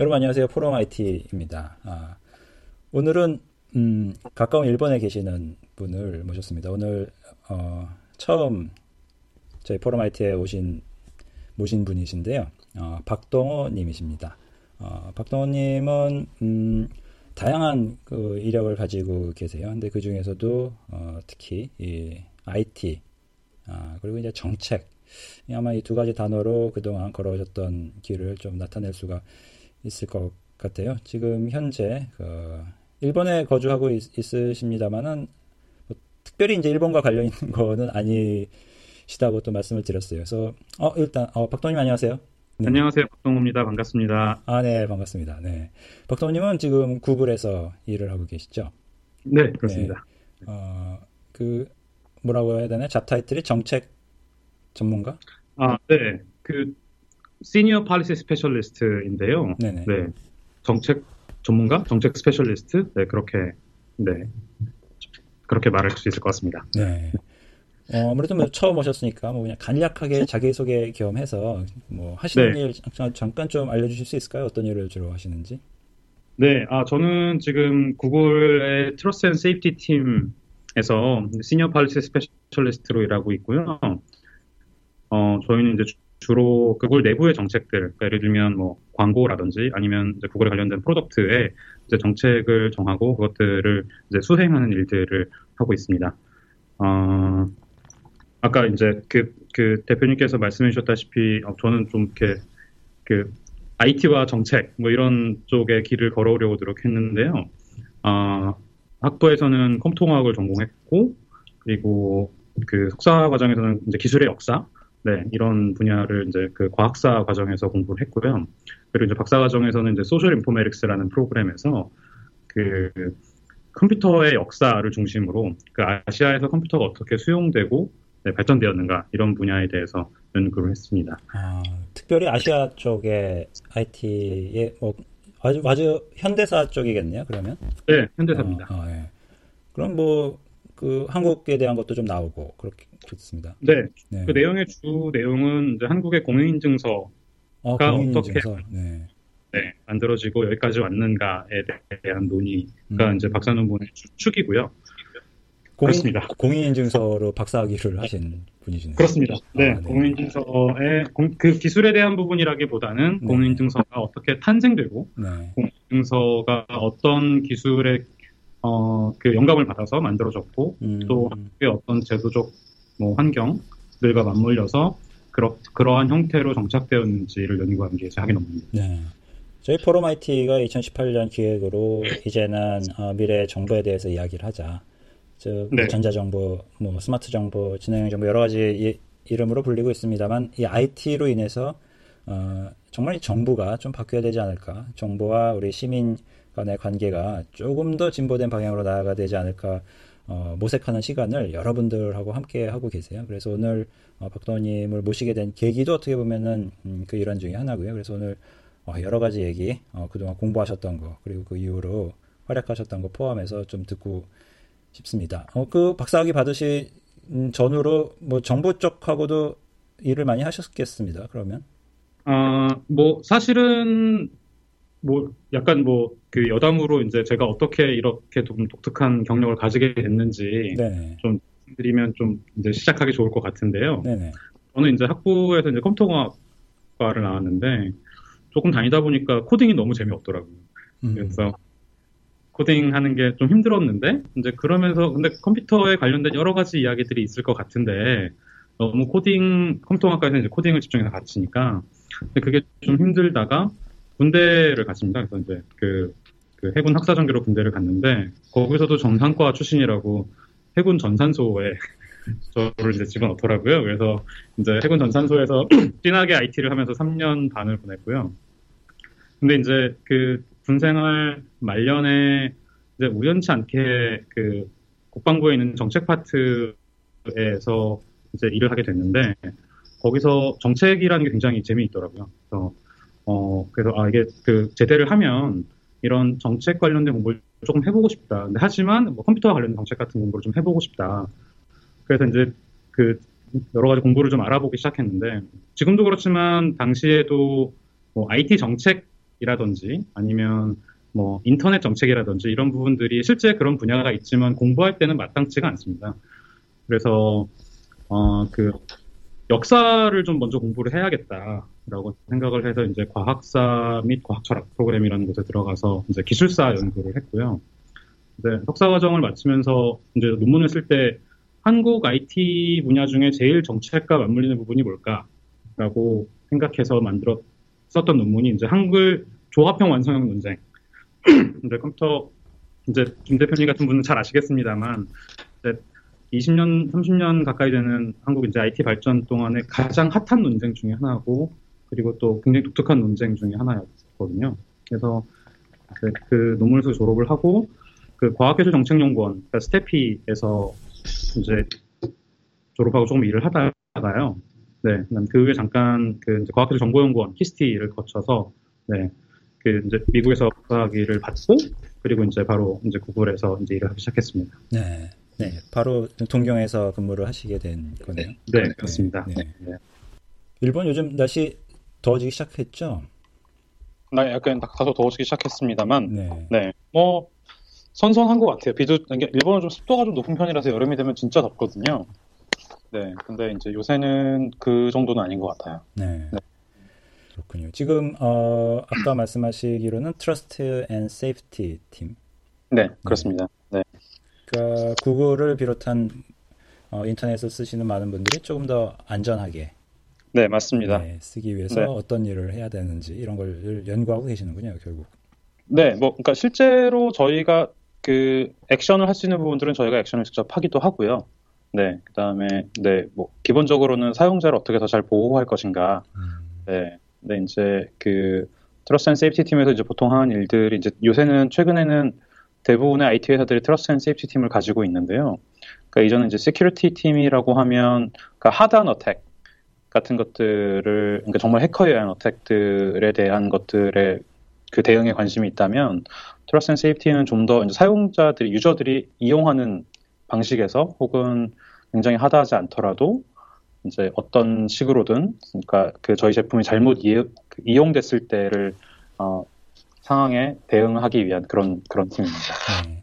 여러분 안녕하세요. 포럼 IT입니다. 아, 오늘은 음, 가까운 일본에 계시는 분을 모셨습니다. 오늘 어, 처음 저희 포럼 IT에 오신 모신 분이신데요. 어, 박동호 님이십니다. 어, 박동호 님은 음, 다양한 그 이력을 가지고 계세요. 근데 그 중에서도 어, 특히 이 IT 아, 그리고 이제 정책 아마 이 두 가지 단어로 그동안 걸어오셨던 길을 좀 나타낼 수가 있을 것 같아요. 지금 현재 그 일본에 거주하고 있, 으십니다만은 뭐 특별히 이제 일본과 관련 있는 거는 아니시다고 또 말씀을 드렸어요. 그래서 어 일단 어 박동님 안녕하세요. 네. 안녕하세요. 박동호입니다. 반갑습니다. 아, 네, 반갑습니다. 네. 박동호님은 지금 구글에서 일을 하고 계시죠? 네, 그렇습니다. 네. 어, 그, 뭐라고 해야 되나? job title이 정책 전문가? 아, 네. 그, senior policy specialist인데요. 네네. 네. 정책 전문가? 정책 specialist? 네, 그렇게, 네. 그렇게 말할 수 있을 것 같습니다. 네. 어, 아무래도 뭐 처음 오셨으니까 뭐 그냥 간략하게 자기소개 겸해서 뭐 하시는 네. 일 잠깐 좀 알려주실 수 있을까요? 어떤 일을 주로 하시는지? 네, 아 저는 지금 구글의 Trust and Safety 팀에서 senior policy specialist로 일하고 있고요. 어, 저희는 이제 주로 구글 내부의 정책들, 그러니까 예를 들면 뭐 광고라든지 아니면 이제 구글에 관련된 product에 이제 정책을 정하고 그것들을 이제 수행하는 일들을 하고 있습니다. 어, 아까 이제 그, 그 대표님께서 말씀해 주셨다시피 어, 저는 좀 이렇게 그 IT와 정책 뭐 이런 쪽에 길을 걸어오려고 노력했는데요. 어, 학부에서는 컴퓨터공학을 전공했고 그리고 그 석사 과정에서는 이제 기술의 역사 네 이런 분야를 이제 그 과학사 과정에서 공부를 했고요. 그리고 이제 박사 과정에서는 이제 소셜 인포메릭스라는 프로그램에서 그 컴퓨터의 역사를 중심으로 그 아시아에서 컴퓨터가 어떻게 수용되고 네, 발전되었는가 이런 분야에 대해서 연구를 했습니다. 아, 특별히 아시아 쪽의 IT의 뭐 아주 아주 현대사 쪽이겠네요. 그러면? 네, 현대사입니다. 아, 아, 예. 그럼 뭐 그 한국에 대한 것도 좀 나오고 그렇게 그렇습니다. 네, 네. 그 내용의 주 내용은 이제 한국의 공인인증서가 아, 공인인증서. 어떻게 네. 네, 만들어지고 여기까지 왔는가에 대한 논의가 음. 이제 박사 논문의 축이고요. 공인, 공인인증서로 박사학위를 하신 분이시네요. 그렇습니다. 네, 아, 네. 공인인증서의 공, 그 기술에 대한 부분이라기보다는 네. 공인인증서가 어떻게 탄생되고 네. 공인인증서가 어떤 기술의 어, 그 영감을 받아서 만들어졌고 음. 또 어떤 제도적 뭐 환경들과 맞물려서 그러, 그러한 형태로 정착되었는지를 연구하는 게 제 학위 논문입니다. 네. 저희 포럼 IT가 2018년 기획으로 이제는 어, 미래 정보에 대해서 이야기를 하자. 즉 네. 전자정보, 뭐 스마트 정보, 진행 정보 여러 가지 이, 이름으로 불리고 있습니다만 이 IT로 인해서 어, 정말 정부가 좀 바뀌어야 되지 않을까? 정부와 우리 시민 간의 관계가 조금 더 진보된 방향으로 나아가야 되지 않을까? 어, 모색하는 시간을 여러분들하고 함께 하고 계세요. 그래서 오늘 어, 박도원님을 모시게 된 계기도 어떻게 보면은 음, 그 일환 중에 하나고요. 그래서 오늘 어, 여러 가지 얘기, 어, 그동안 공부하셨던 거, 그리고 그 이후로 활약하셨던 거 포함해서 좀 듣고 싶습니다. 어, 그 박사학위 받으신 전후로 뭐 정부 쪽하고도 일을 많이 하셨겠습니다. 그러면? 아, 뭐 사실은 뭐 약간 뭐 그 여담으로 이제 제가 어떻게 이렇게 좀 독특한 경력을 가지게 됐는지 네네. 좀 드리면 좀 이제 시작하기 좋을 것 같은데요. 네네. 저는 이제 학부에서 이제 컴퓨터공학과를 나왔는데 조금 다니다 보니까 코딩이 너무 재미없더라고요. 음. 그래서 코딩 하는 게 좀 힘들었는데, 이제 그러면서, 근데 컴퓨터에 관련된 여러 가지 이야기들이 있을 것 같은데, 너무 코딩, 컴퓨터학과에서 이제 코딩을 집중해서 가르치니까, 근데 그게 좀 힘들다가 군대를 갔습니다. 그래서 이제 그, 그 해군 학사전기로 군대를 갔는데, 거기서도 정상과 출신이라고 해군 전산소에 저를 이제 집어넣더라고요. 그래서 이제 해군 전산소에서 진하게 IT를 하면서 3년 반을 보냈고요. 근데 이제 그 군생활 말년에 이제 우연치 않게 그 국방부에 있는 정책 파트에서 이제 일을 하게 됐는데 거기서 정책이라는 게 굉장히 재미있더라고요. 그래서 어 그래서 아 이게 그 제대를 하면 이런 정책 관련된 공부를 조금 해보고 싶다. 근데 하지만 뭐 컴퓨터와 관련된 정책 같은 공부를 좀 해보고 싶다. 그래서 이제 그 여러 가지 공부를 좀 알아보기 시작했는데 지금도 그렇지만 당시에도 뭐 IT 정책 정책이라든지 아니면 뭐 인터넷 정책이라든지 이런 부분들이 실제 그런 분야가 있지만 공부할 때는 마땅치가 않습니다. 그래서 어, 그 역사를 좀 먼저 공부를 해야겠다 라고 생각을 해서 이제 과학사 및 과학철학 프로그램이라는 곳에 들어가서 이제 기술사 연구를 했고요. 이제 석사 과정을 마치면서 이제 논문을 쓸 때 한국 IT 분야 중에 제일 정책과 맞물리는 부분이 뭘까라고 생각해서 만들었 썼던 논문이 이제 한글 조합형 완성형 논쟁. 이제 컴퓨터 이제 김 대표님 같은 분은 잘 아시겠습니다만 20년, 30년 가까이 되는 한국 이제 IT 발전 동안에 가장 핫한 논쟁 중에 하나고 그리고 또 굉장히 독특한 논쟁 중에 하나였거든요. 그래서 그, 그 논문에서 졸업을 하고 그 과학기술 정책연구원 그러니까 스테피에서 이제 졸업하고 조금 일을 하다가요. 네, 그 후에 잠깐 그 이제 과학기술 정보연구원 키스티를 거쳐서 네, 그 이제 미국에서 박사학위를 받고 그리고 이제 바로 이제 구글에서 이제 일을 하기 시작했습니다. 네. 네, 바로 동경에서 근무를 하시게 된 거네요. 네, 네 그렇습니다. 네. 네. 일본 요즘 날씨 더워지기 시작했죠? 나 약간 다소 더워지기 시작했습니다만, 네, 네. 뭐 선선한 것 같아요. 비도 일본은 좀 습도가 좀 높은 편이라서 여름이 되면 진짜 덥거든요. 네, 근데 이제 요새는 그 정도는 아닌 것 같아요. 네. 네. 그렇군요. 지금 어, 아까 말씀하시기로는 Trust and Safety 팀. 네, 그렇습니다. 네. 그러니까 구글을 비롯한 어, 인터넷을 쓰시는 많은 분들이 조금 더 안전하게 네 맞습니다. 네, 쓰기 위해서 네. 어떤 일을 해야 되는지 이런 걸 연구하고 계시는군요 결국. 네, 뭐 그러니까 실제로 저희가 그 액션을 할 수 있는 부분들은 저희가 액션을 직접 하기도 하고요. 네, 그다음에 네, 뭐 기본적으로는 사용자를 어떻게 더 잘 보호할 것인가. 음. 네, 네 이제 그 Trust and Safety 팀에서 이제 보통 하는 일들이 이제 요새는 최근에는 대부분의 IT 회사들이 Trust and Safety 팀을 가지고 있는데요. 그러니까 이전에 이제 security 팀이라고 하면 그러니까 hard한 attack 같은 것들을 그러니까 정말 해커에 의한 attack들에 대한 것들에 그 대응에 관심이 있다면 Trust and Safety는 좀 더 사용자들이 user들이 이용하는 방식에서 혹은 굉장히 hard하지 않더라도 이제 어떤 식으로든 그러니까 그 저희 제품이 잘못 이 용됐을 때를 어, 상황에 대응하기 위한 그런 그런 팀입니다. 네.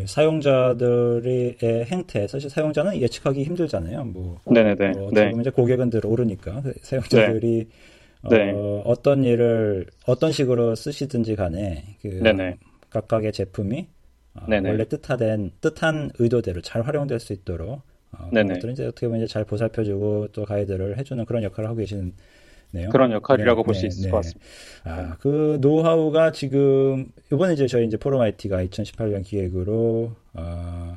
그 사용자들의 행태 사실 사용자는 예측하기 힘들잖아요. 뭐 네네네. 뭐 네. 이제 고객은 들어오르니까 그 사용자들이 네. 어, 네. 떤 일을 어떤 식으로 쓰시든지 간에 그 네네. 각각의 제품이 어, 원래 뜻하된 뜻한 의도대로 잘 활용될 수 있도록 어, 그것들은 이제 어떻게 보면 이제 잘 보살펴주고 또 가이드를 해주는 그런 역할을 하고 계시는. 그런 역할이라고 네, 볼수 네, 있을 네. 것 같습니다. 아, 그 노하우가 지금 이번에 이제 저희 이제 포럼 IT가 2018년 기획으로 어,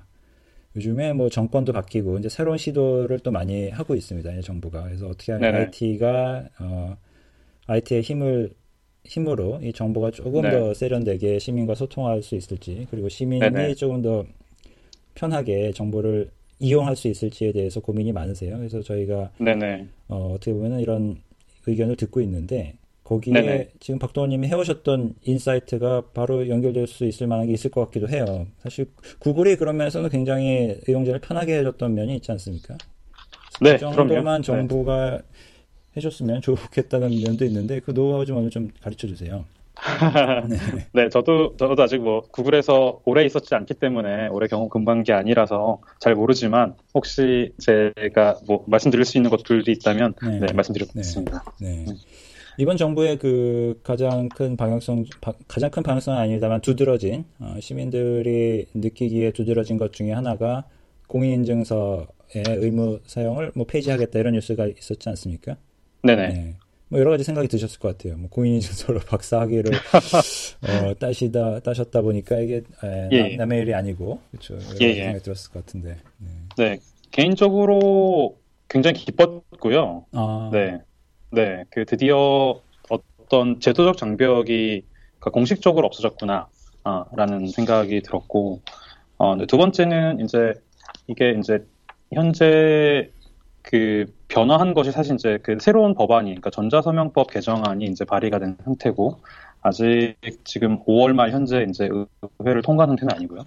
요즘에 뭐 정권도 바뀌고 이제 새로운 시도를 또 많이 하고 있습니다. 정부가 그래서 어떻게 하면 IT가 어, IT의 힘을 힘으로 이 정보가 조금 네. 더 세련되게 시민과 소통할 수 있을지 그리고 시민이 네네. 조금 더 편하게 정보를 이용할 수 있을지에 대해서 고민이 많으세요. 그래서 저희가 어, 어떻게 보면 이런 의견을 듣고 있는데 거기에 네네. 지금 박동오님이 해오셨던 insight가 바로 연결될 수 있을 만한 게 있을 것 같기도 해요. 사실 구글이 그런 면에서는 굉장히 이용자를 편하게 해줬던 면이 있지 않습니까? 네, 그 정도만 그럼요. 정부가 네. 해줬으면 좋겠다는 면도 있는데 그 노하우 좀 오늘 좀 가르쳐 주세요. 네. 네, 저도 저도 아직 뭐 구글에서 오래 있었지 않기 때문에 오래 경험한 게 아니라서 잘 모르지만 혹시 제가 뭐 말씀드릴 수 있는 것들이 있다면 네, 네 말씀드리겠습니다. 네. 네. 이번 정부의 그 가장 큰 방향성 가장 큰 방향성은 아니다만 두드러진 어, 시민들이 느끼기에 두드러진 것 중에 하나가 공인인증서의 의무 사용을 뭐 폐지하겠다 이런 뉴스가 있었지 않습니까? 네네. 네. 뭐 여러 가지 생각이 드셨을 것 같아요. 뭐 공인인증서로 박사학위를 어, 따시다 따셨다 보니까 이게 에, 예. 남의 일이 아니고 그렇죠. 여러 예, 예. 생각이 들었을 것 같은데. 네. 네. 개인적으로 굉장히 기뻤고요. 아. 네. 네. 그 드디어 어떤 제도적 장벽이 공식적으로 없어졌구나. 아, 라는 생각이 들었고, 어, 두 번째는 이제 이게 이제 현재 그 변화한 것이 사실 이제 그 새로운 법안이, 그러니까 전자서명법 개정안이 이제 발의가 된 상태고, 아직 지금 5월 말 현재 이제 의회를 통과한 상태는 아니고요.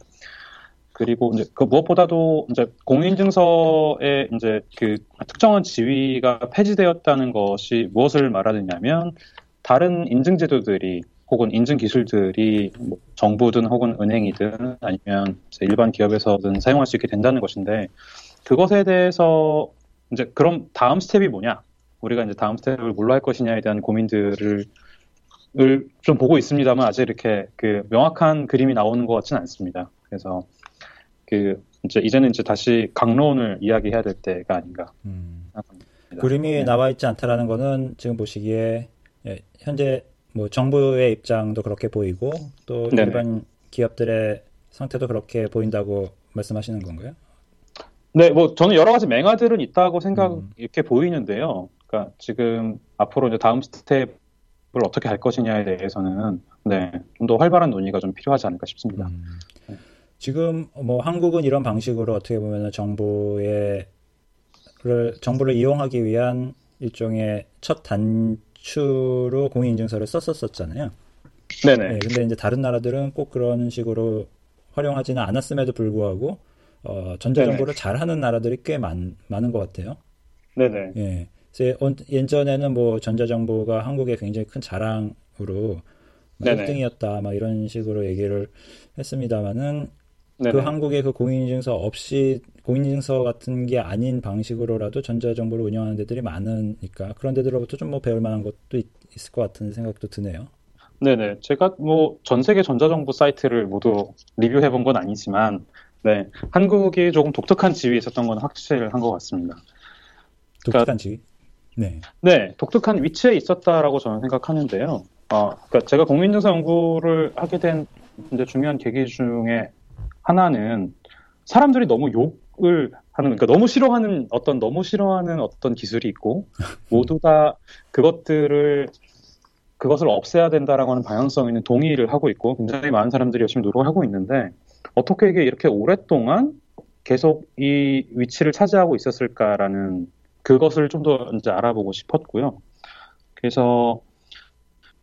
그리고 이제 그 무엇보다도 이제 공인증서에 이제 그 특정한 지위가 폐지되었다는 것이 무엇을 말하느냐면 다른 인증제도들이 혹은 인증 기술들이 뭐 정부든 혹은 은행이든 아니면 일반 기업에서든 사용할 수 있게 된다는 것인데 그것에 대해서 이제 그럼 다음 스텝이 뭐냐? 우리가 이제 다음 스텝을 뭘로 할 것이냐에 대한 고민들을 좀 보고 있습니다만 아직 이렇게 그 명확한 그림이 나오는 것 같지는 않습니다. 그래서 그 이제 이제는 이제 다시 강론을 이야기해야 될 때가 아닌가. 음. 그림이 네. 나와 있지 않다라는 거는 지금 보시기에 예, 현재 뭐 정부의 입장도 그렇게 보이고 또 네네. 일반 기업들의 상태도 그렇게 보인다고 말씀하시는 건가요? 네, 뭐 저는 여러 가지 맹아들은 있다고 생각 음. 이렇게 보이는데요. 그러니까 지금 앞으로 이제 다음 스텝을 어떻게 할 것이냐에 대해서는 네, 좀 더 활발한 논의가 좀 필요하지 않을까 싶습니다. 음. 네. 지금 뭐 한국은 이런 방식으로 어떻게 보면 정부의 정부를 이용하기 위한 일종의 첫 단추로 공인인증서를 썼었었잖아요. 네네. 네, 근데 이제 다른 나라들은 꼭 그런 식으로 활용하지는 않았음에도 불구하고 어, 전자정보를 잘하는 나라들이 꽤 많, 많은 것 같아요. 네네. 예. 예전에는 뭐 전자정보가 한국의 굉장히 큰 자랑으로 1등이었다 막 이런 식으로 얘기를 했습니다만은 그 한국의 그 공인인증서 없이 공인인증서 같은 게 아닌 방식으로라도 전자정보를 운영하는 데들이 많으니까 그런 데들로부터 좀 뭐 배울 만한 것도 있, 을것 같은 생각도 드네요. 네네. 제가 뭐 전 세계 전자정보 사이트를 모두 리뷰해 본 건 아니지만, 네. 한국이 조금 독특한 지위에 있었던 건 확실한 것 같습니다. 독특한 그러니까, 지위? 네. 네. 독특한 위치에 있었다라고 저는 생각하는데요. 어, 그러니까 제가 공인인증서 연구를 하게 된 이제 중요한 계기 중에 하나는 사람들이 너무 욕을 하는 그러니까 너무 싫어하는 어떤 너무 싫어하는 어떤 기술이 있고 모두 다 그것들을 그것을 없애야 된다라고 하는 방향성 있는 동의를 하고 있고 굉장히 많은 사람들이 열심히 노력을 하고 있는데 어떻게 이게 이렇게 오랫동안 계속 이 위치를 차지하고 있었을까라는 그것을 좀 더 이제 알아보고 싶었고요. 그래서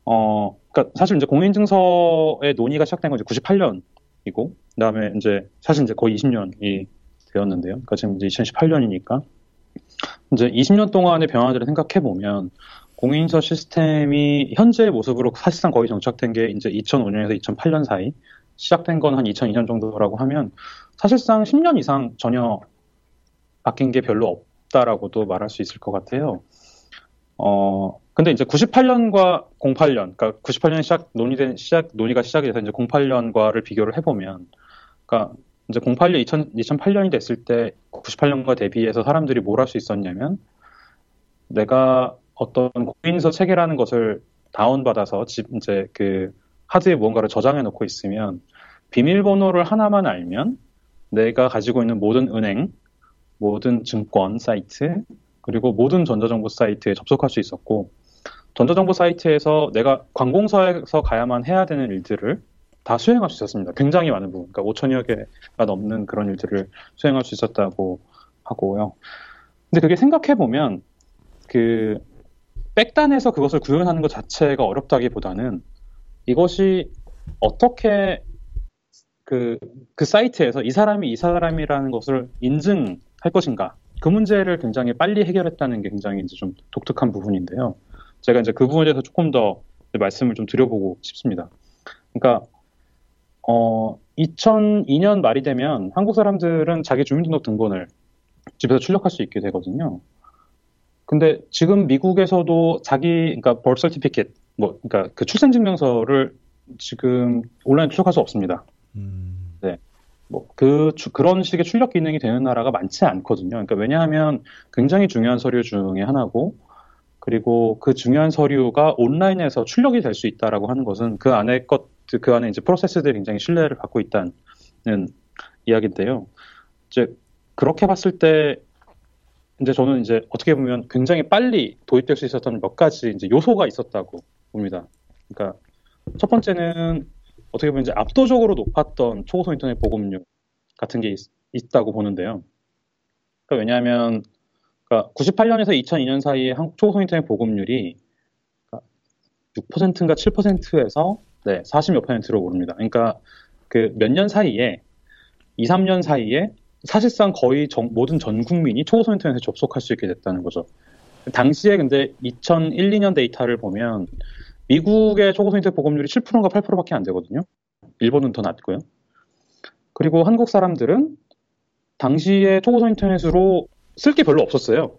어 그러니까 사실 이제 공인증서의 논의가 시작된 건 이제 98년이고 그다음에 이제 사실 이제 거의 20년이 되었는데요. 그러니까 지금 이제 2018년이니까 이제 20년 동안의 변화들을 생각해 보면 공인서 시스템이 현재의 모습으로 사실상 거의 정착된 게 이제 2005년에서 2008년 사이 시작된 건 한 2002년 정도라고 하면 사실상 10년 이상 전혀 바뀐 게 별로 없다라고도 말할 수 있을 것 같아요. 어, 근데 이제 98년과 08년, 그러니까 98년 시작 논의된 시작 논의가 시작이 돼서 이제 08년과를 비교를 해보면 그러니까 이제 08년 2000, 2008년이 됐을 때 98년과 대비해서 사람들이 뭘 할 수 있었냐면 내가 어떤 공인서 체계라는 것을 다운받아서 집 이제 그 하드에 무언가를 저장해 놓고 있으면 비밀번호를 하나만 알면 내가 가지고 있는 모든 은행, 모든 증권 사이트, 그리고 모든 전자정보 사이트에 접속할 수 있었고 전자정보 사이트에서 내가 관공서에서 가야만 해야 되는 일들을 다 수행할 수 있었습니다. 굉장히 많은 부분, 그러니까 5천여 개가 넘는 그런 일들을 수행할 수 있었다고 하고요. 근데 그게 생각해 보면 그 백단에서 그것을 구현하는 것 자체가 어렵다기보다는 이것이 어떻게 그, 그 사이트에서 이 사람이 이 사람이라는 것을 인증할 것인가. 그 문제를 굉장히 빨리 해결했다는 게 굉장히 이제 좀 독특한 부분인데요. 제가 이제 그 부분에 대해서 조금 더 말씀을 좀 드려보고 싶습니다. 그러니까 어, 2002년 말이 되면 한국 사람들은 자기 주민등록 등본을 집에서 출력할 수 있게 되거든요. 근데 지금 미국에서도 자기 그러니까 birth certificate 뭐 그러니까 그 출생증명서를 지금 온라인 출력할 수 없습니다. 음. 네. 뭐그 그런 식의 출력 기능이 되는 나라가 많지 않거든요. 그러니까 왜냐하면 굉장히 중요한 서류 중에 하나고 그리고 그 중요한 서류가 온라인에서 출력이 될 수 있다라고 하는 것은 그 안에 것, 그 안에 이제 프로세스들이 굉장히 신뢰를 갖고 있다는 이야기인데요. 이제 그렇게 봤을 때 이제 저는 이제 어떻게 보면 굉장히 빨리 도입될 수 있었던 몇 가지 이제 요소가 있었다고 봅니다. 그러니까 첫 번째는 어떻게 보면 이제 압도적으로 높았던 초고속 인터넷 보급률 같은 게 있, 다고 보는데요. 그러니까 왜냐하면 그러니까 98년에서 2002년 사이에 한국 초고속 인터넷 보급률이 6%인가 7%에서 네, 40몇 퍼센트로 오릅니다. 그러니까 그 몇 년 사이에 2, 3년 사이에 사실상 거의 전, 모든 전 국민이 초고속 인터넷에 접속할 수 있게 됐다는 거죠. 당시에 근데 2001, 2년 데이터를 보면 미국의 인터넷 보급률이 7%인가 8%밖에 안 되거든요. 일본은 더 낮고요. 그리고 한국 사람들은 당시에 초고속 인터넷으로 쓸 게 별로 없었어요.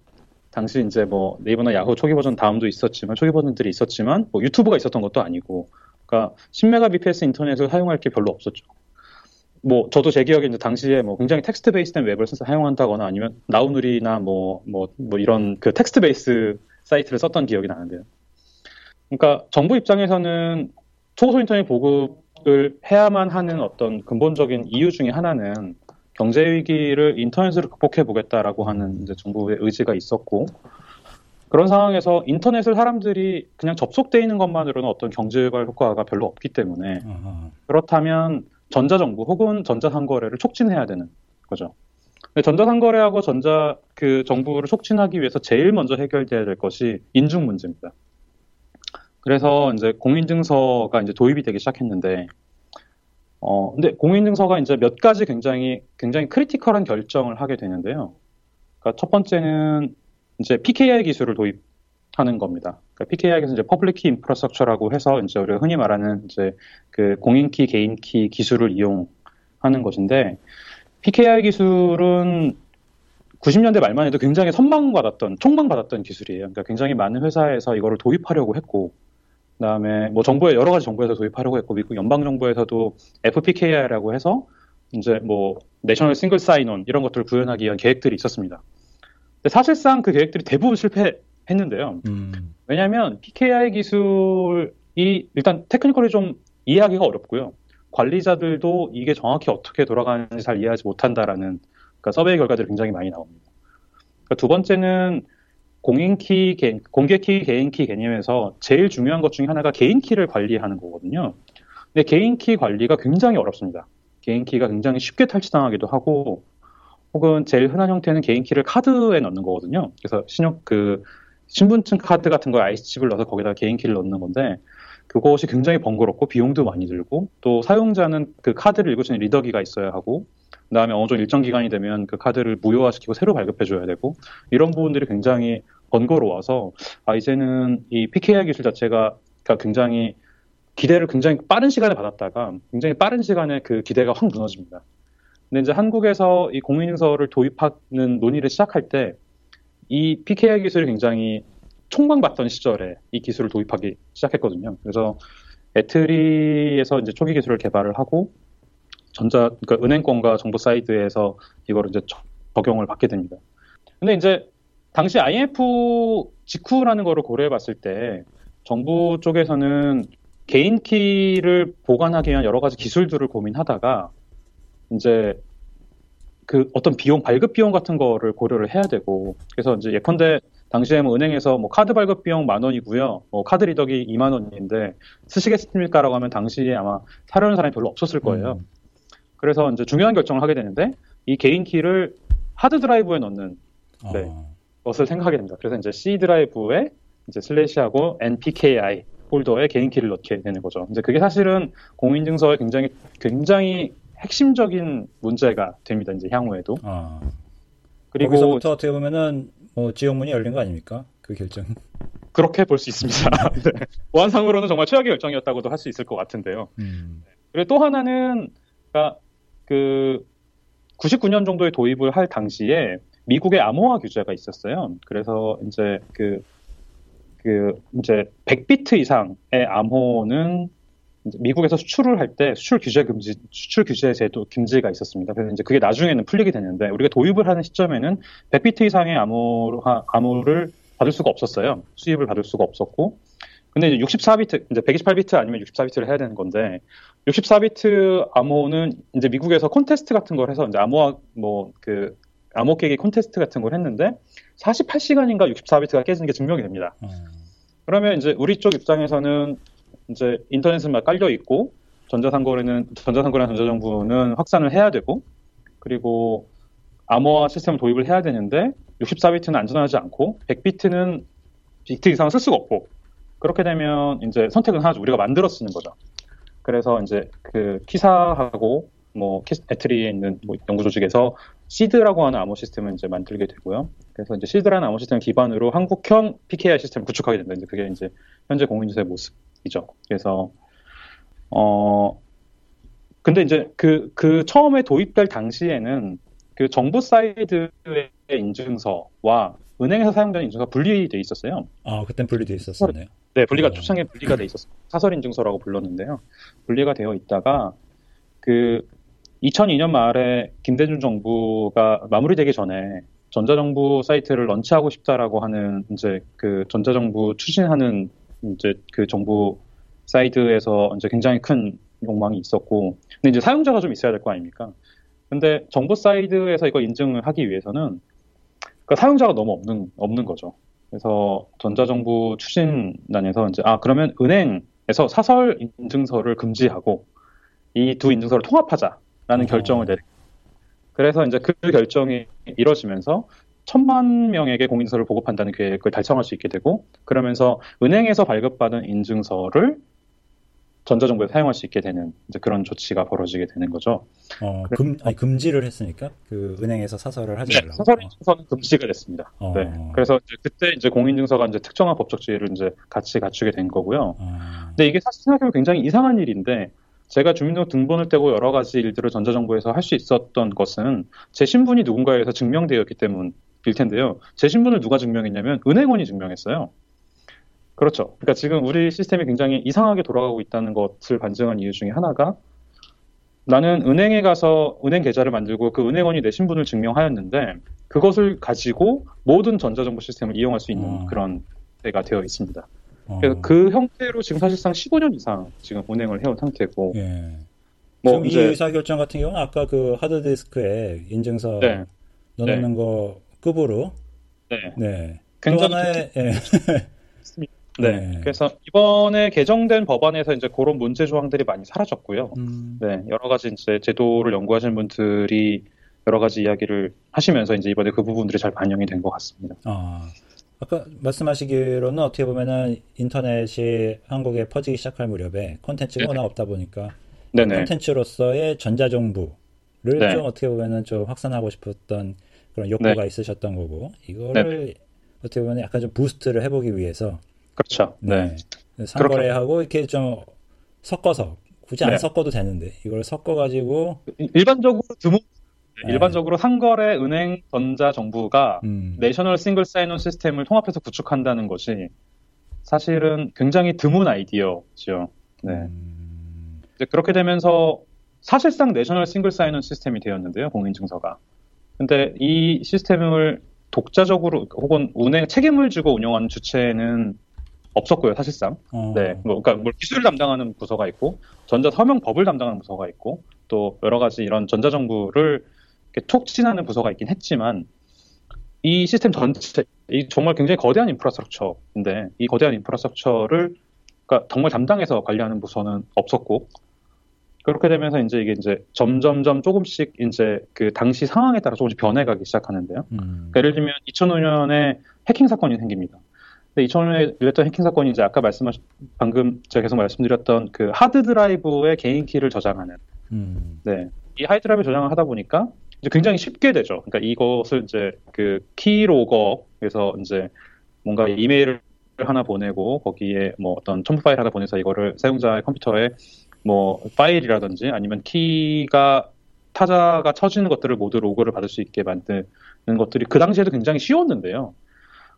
당시 이제 뭐 네이버나 야후 초기 버전 다음도 있었지만 초기 버전들이 있었지만 뭐 유튜브가 있었던 것도 아니고 그러니까 10메가bps 인터넷을 사용할 게 별로 없었죠. 뭐 저도 제 기억에 이제 당시에 뭐 굉장히 text base된 웹을 사용한다거나 아니면 나우누리나 뭐뭐 뭐, 뭐 이런 그 text base 사이트를 썼던 기억이 나는데요. 그러니까 정부 입장에서는 초고속 인터넷 보급을 해야만 하는 어떤 근본적인 이유 중에 하나는 경제 위기를 인터넷으로 극복해 보겠다라고 하는 이제 정부의 의지가 있었고 그런 상황에서 인터넷을 사람들이 그냥 접속돼 있는 것만으로는 어떤 경제발 효과가 별로 없기 때문에 그렇다면 전자정부 혹은 전자상거래를 촉진해야 되는 거죠. 전자상거래하고 전자 그 정부를 촉진하기 위해서 제일 먼저 해결돼야 될 것이 인증 문제입니다. 그래서 이제 공인증서가 이제 도입이 되기 시작했는데, 어, 근데 공인증서가 이제 몇 가지 굉장히, 굉장히 크리티컬한 결정을 하게 되는데요. 그러니까 첫 번째는 이제 PKI 기술을 도입하는 겁니다. 그러니까 PKI에서 이제 public key infrastructure라고 해서 이제 우리가 흔히 말하는 이제 그 공인키, 개인키 기술을 이용하는 것인데, PKI 기술은 90년대 말만 해도 굉장히 선망받았던, 총망받았던 기술이에요. 그러니까 굉장히 많은 회사에서 이거를 도입하려고 했고, 그다음에 뭐 정부의 여러 가지 정부에서 도입하려고 했고 미국 연방 정부에서도 FPKI라고 해서 이제 뭐 내셔널 싱글 사인온 이런 것들을 구현하기 위한 계획들이 있었습니다. 근데 사실상 그 계획들이 대부분 실패했는데요. 음. 왜냐하면 PKI 기술이 일단 테크니컬이 좀 이해하기가 어렵고요. 관리자들도 이게 정확히 어떻게 돌아가는지 잘 이해하지 못한다라는 그러니까 서베이 결과들이 굉장히 많이 나옵니다. 그러니까 두 번째는 공인키, 공개키, 개인키 개념에서 제일 중요한 것 중에 하나가 개인키를 관리하는 거거든요. 근데 개인키 관리가 굉장히 어렵습니다. 개인키가 굉장히 쉽게 탈취당하기도 하고, 혹은 제일 흔한 형태는 개인키를 카드에 넣는 거거든요. 그래서 신용, 그, 신분증 카드 같은 거에 아이스칩을 넣어서 거기다가 개인키를 넣는 건데, 그것이 굉장히 번거롭고 비용도 많이 들고, 또 사용자는 그 카드를 있는 리더기가 있어야 하고, 그다음에 어느 정도 일정 기간이 되면 그 카드를 무효화시키고 새로 발급해줘야 되고 이런 부분들이 굉장히 번거로워서 아 이제는 이 PKI 기술 자체가 굉장히 기대를 굉장히 빠른 시간에 받았다가 굉장히 빠른 시간에 그 기대가 확 무너집니다. 근데 이제 한국에서 이 공인인증서를 도입하는 논의를 시작할 때 이 PKI 기술이 굉장히 총망받던 시절에 이 기술을 도입하기 시작했거든요. 그래서 ETRI에서 이제 초기 기술을 개발을 하고 전자 그러니까 은행권과 정부 사이드에서 이거를 이제 적용을 받게 됩니다. 근데 이제 당시 IMF 직후라는 거를 고려해 봤을 때 정부 쪽에서는 개인 키를 보관하기 위한 여러 가지 기술들을 고민하다가 이제 그 어떤 비용 발급 비용 같은 거를 고려를 해야 되고 그래서 이제 예컨대 당시에 뭐 은행에서 뭐 카드 발급 비용 만 원이고요. 뭐 카드 리더기 2만 원인데 쓰시겠습니까라고 하면 당시에 아마 사려는 사람이 별로 없었을 거예요. 음. 그래서 이제 중요한 결정을 하게 되는데 이 개인 키를 하드 드라이브에 넣는 네. 어. 것을 생각하게 됩니다. 그래서 이제 C 드라이브에 이제 슬래시하고 NPKI 폴더에 개인 키를 넣게 되는 거죠. 이제 그게 사실은 공인증서에 굉장히 굉장히 핵심적인 문제가 됩니다. 이제 향후에도. 아. 그리고 거기서부터 어떻게 보면은 뭐 지옥문이 열린 거 아닙니까? 그 결정. 그렇게 볼 수 있습니다. 네. 보안상으로는 정말 최악의 결정이었다고도 할 수 있을 것 같은데요. 음. 그리고 또 하나는 그러니까 그 99년 정도에 도입을 할 당시에 미국의 암호화 규제가 있었어요. 그래서 이제 그, 그, 이제 100비트 이상의 암호는 미국에서 수출을 할 때 수출 규제 금지, 수출 규제 제도 금지가 있었습니다. 그래서 이제 그게 나중에는 풀리게 되는데 우리가 도입을 하는 시점에는 100비트 이상의 암호, 암호를 받을 수가 없었어요. 수입을 받을 수가 없었고. 근데 이제 64비트, 이제 128비트 아니면 64비트를 해야 되는 건데 64비트 암호는 이제 미국에서 콘테스트 같은 걸 해서 이제 암호화 뭐 그 암호 깨기 콘테스트 같은 걸 했는데 48시간인가 64비트가 깨지는 게 증명이 됩니다. 음. 그러면 이제 우리 쪽 입장에서는 이제 인터넷은 막 깔려 있고 전자상거래는 전자상거래나 전자정부는 확산을 해야 되고 그리고 암호화 시스템을 도입을 해야 되는데 64비트는 안전하지 않고 100비트는 비트 이상 쓸 수가 없고 그렇게 되면 이제 선택은 하나죠. 우리가 만들어 쓰는 거죠. 그래서 이제 그 키사하고 뭐 애트리에 있는 뭐 연구 조직에서 시드라고 하는 암호 시스템을 이제 만들게 되고요. 그래서 이제 시드라는 암호 시스템 기반으로 한국형 PKI 시스템을 구축하게 된다. 이제 그게 이제 현재 공인주사의 모습. 이죠. 그래서 어 근데 이제 그, 그 처음에 도입될 당시에는 그 정부 사이드의 인증서와 은행에서 사용되는 인증서가 분리돼 있었어요. 아, 그땐 분리돼 있었었네요. 네, 분리가 어. 초창에 분리가 돼 있었어요. 사설 인증서라고 불렀는데요. 분리가 되어 있다가 그 2002년 말에 김대중 정부가 마무리되기 전에 전자정부 사이트를 launch하고 싶다라고 하는 이제 그 전자정부 추진하는 이제 그 정부 사이드에서 이제 굉장히 큰 욕망이 있었고, 근데 이제 사용자가 좀 있어야 될 거 아닙니까? 근데 정부 사이드에서 이거 인증을 하기 위해서는 그러니까 사용자가 너무 없는 없는 거죠. 그래서 전자정부 추진단에서 이제 아 그러면 은행에서 사설 인증서를 금지하고 이 두 인증서를 통합하자 라는 어. 결정을 내리. 그래서 이제 그 결정이 이뤄지면서 천만 명에게 공인서를 보급한다는 계획을 달성할 수 있게 되고 그러면서 은행에서 발급받은 인증서를 전자정부에 사용할 수 있게 되는 이제 그런 조치가 벌어지게 되는 거죠. 어, 금, 아니, 금지를 했으니까 그 은행에서 사설을 하지 네, 말라고. 사설 인증서는 금지가 됐습니다. 어. 네. 그래서 이제 그때 이제 공인증서가 이제 특정한 법적 지위를 이제 같이 갖추게 된 거고요. 어. 근데 이게 사실 생각해보면 굉장히 이상한 일인데 제가 주민등록 등본을 떼고 여러 가지 일들을 전자정부에서 할 수 있었던 것은 제 신분이 누군가에 의해서 증명되었기 때문일 텐데요. 제 신분을 누가 증명했냐면 은행원이 증명했어요. 그렇죠. 그러니까 지금 우리 시스템이 굉장히 이상하게 돌아가고 있다는 것을 반증한 이유 중에 하나가 나는 은행에 가서 은행 계좌를 만들고 그 은행원이 내 신분을 증명하였는데 그것을 가지고 모든 전자정보 시스템을 이용할 수 있는 어. 그런 때가 되어 있습니다. 어. 그래서 그 형태로 지금 사실상 15년 이상 지금 운행을 해온 상태고. 예. 뭐 지금 이제, 이 의사결정 같은 경우는 아까 그 하드디스크에 인증서 네. 넣어놓는 네. 거 급으로. 네. 네. 굉장히 하나의, 예. 네. 네. 그래서 이번에 개정된 법안에서 이제 그런 문제 조항들이 많이 사라졌고요. 음. 네. 여러 가지 이제 제도를 연구하시는 분들이 여러 가지 이야기를 하시면서 이제 이번에 그 부분들이 잘 반영이 된 것 같습니다. 아. 아까 말씀하시기로는 어떻게 보면은 인터넷이 한국에 퍼지기 시작할 무렵에 콘텐츠가 워낙 없다 보니까 네네. 콘텐츠로서의 전자정부를 네. 좀 어떻게 보면은 좀 확산하고 싶었던 그런 욕구가 네. 있으셨던 거고 이거를 네. 어떻게 보면 약간 좀 부스트를 해보기 위해서 그렇죠. 네. 네. 상거래하고 이렇게 좀 섞어서 굳이 안 네. 섞어도 되는데 이걸 섞어가지고 일반적으로 드문 네. 일반적으로 상거래 은행 전자 정부가 음. 내셔널 싱글 사인온 시스템을 통합해서 구축한다는 것이 사실은 굉장히 드문 아이디어죠. 네. 음. 이제 그렇게 되면서 사실상 national single sign-on system이 되었는데요, 공인증서가. 근데 이 시스템을 독자적으로 혹은 운행 책임을 지고 운영하는 주체는 없었고요, 사실상. 어. 네. 뭐, 그러니까 뭐 기술을 담당하는 부서가 있고, 전자 서명법을 담당하는 부서가 있고, 또 여러 가지 이런 전자정부를 촉진하는 부서가 있긴 했지만, 이 시스템 전체, 이 정말 굉장히 거대한 infrastructure인데, 이 거대한 infrastructure를, 그러니까 정말 담당해서 관리하는 부서는 없었고, 그렇게 되면서 이제 이게 이제 점점점 조금씩 이제 그 당시 상황에 따라 조금씩 변해가기 시작하는데요. 음. 그러니까 예를 들면 2005년에 해킹 사건이 생깁니다. 근데 2000년에 일었던 해킹 사건이 이제 아까 말씀하신 방금 제가 계속 말씀드렸던 그 하드 드라이브의 개인 키를 저장하는 음. 네. 이 하드 드라이브 저장을 하다 보니까 이제 굉장히 쉽게 되죠. 그러니까 이것을 이제 그 키로거에서 이제 뭔가 이메일을 하나 보내고 거기에 뭐 어떤 첨부 파일 하나 보내서 이거를 사용자의 컴퓨터에 뭐 파일이라든지 아니면 키가 타자가 쳐지는 것들을 모두 로그를 받을 수 있게 만드는 것들이 그 당시에도 굉장히 쉬웠는데요.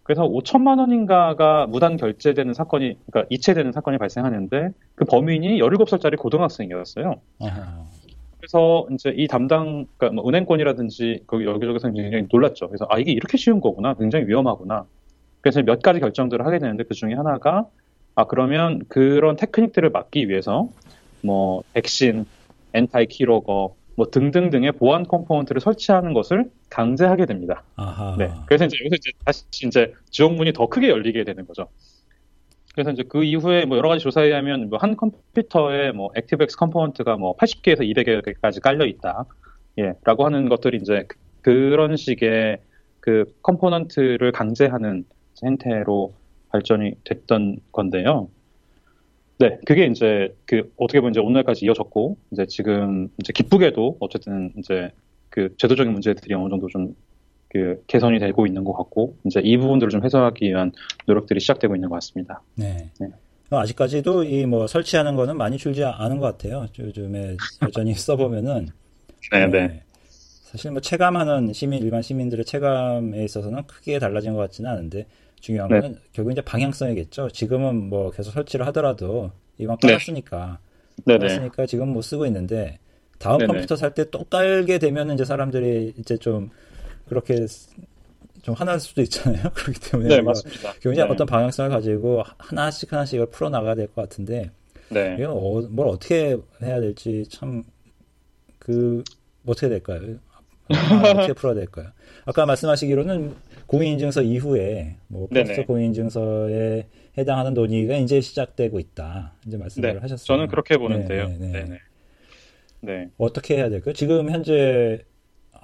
그래서 5천만 원인가가 무단 결제되는 사건이, 그러니까 이체되는 사건이 발생하는데 그 범인이 17살짜리 고등학생이었어요. 아하. 그래서 이제 이 담당, 그러니까 뭐 은행권이라든지 거기 여기저기서 굉장히 놀랐죠. 그래서 아 이게 이렇게 쉬운 거구나, 굉장히 위험하구나. 그래서 몇 가지 결정들을 하게 되는데 그 중에 하나가 아 그러면 그런 테크닉들을 막기 위해서 뭐 백신, anti keylogger, 뭐 등등등의 보안 component를 설치하는 것을 강제하게 됩니다. 아하. 네. 그래서 이제 여기서 이제 다시 이제 지옥문이 더 크게 열리게 되는 거죠. 그래서 이제 그 이후에 뭐 여러 가지 조사에 의하면 뭐 한 컴퓨터에 뭐 ActiveX component가 뭐 80개에서 200개까지 깔려 있다. 예, 라고 하는 것들이 이제 그런 식의 그 component를 강제하는 형태로 발전이 됐던 건데요. 네, 그게 이제 그 어떻게 보면 이제 오늘까지 이어졌고 이제 지금 이제 기쁘게도 어쨌든 이제 그 제도적인 문제들이 어느 정도 좀 그 개선이 되고 있는 것 같고 이제 이 부분들을 좀 해소하기 위한 노력들이 시작되고 있는 것 같습니다. 네. 네. 아직까지도 이 뭐 설치하는 거는 많이 줄지 않은 것 같아요. 요즘에 여전히 써보면은 네, 네. 사실 뭐 체감하는 시민 일반 시민들의 체감에 있어서는 크게 달라진 것 같지는 않은데 중요한 네. 건 결국 이제 방향성이겠죠. 지금은 뭐 계속 설치를 하더라도 이만 깔았으니까 네. 깔았으니까 지금 못 쓰고 있는데 다음 네네. 컴퓨터 살 때 또 깔게 되면 이제 사람들이 이제 좀 그렇게 좀 화날 수도 있잖아요. 그렇기 때문에 네, 맞습니다. 굉장히 네. 어떤 방향성을 가지고 하나씩 하나씩을 풀어 나가야 될 것 같은데 네. 이건 어, 뭘 어떻게 해야 될지 참 그 어떻게 될까요? 아, 어떻게 풀어야 될까요? 아까 말씀하시기로는 공인인증서 이후에 뭐 포스트 공인인증서에 해당하는 논의가 이제 시작되고 있다. 이제 말씀을 네, 하셨어요. 저는 그렇게 보는데요. 네, 네, 네. 네. 어떻게 해야 될까요? 지금 현재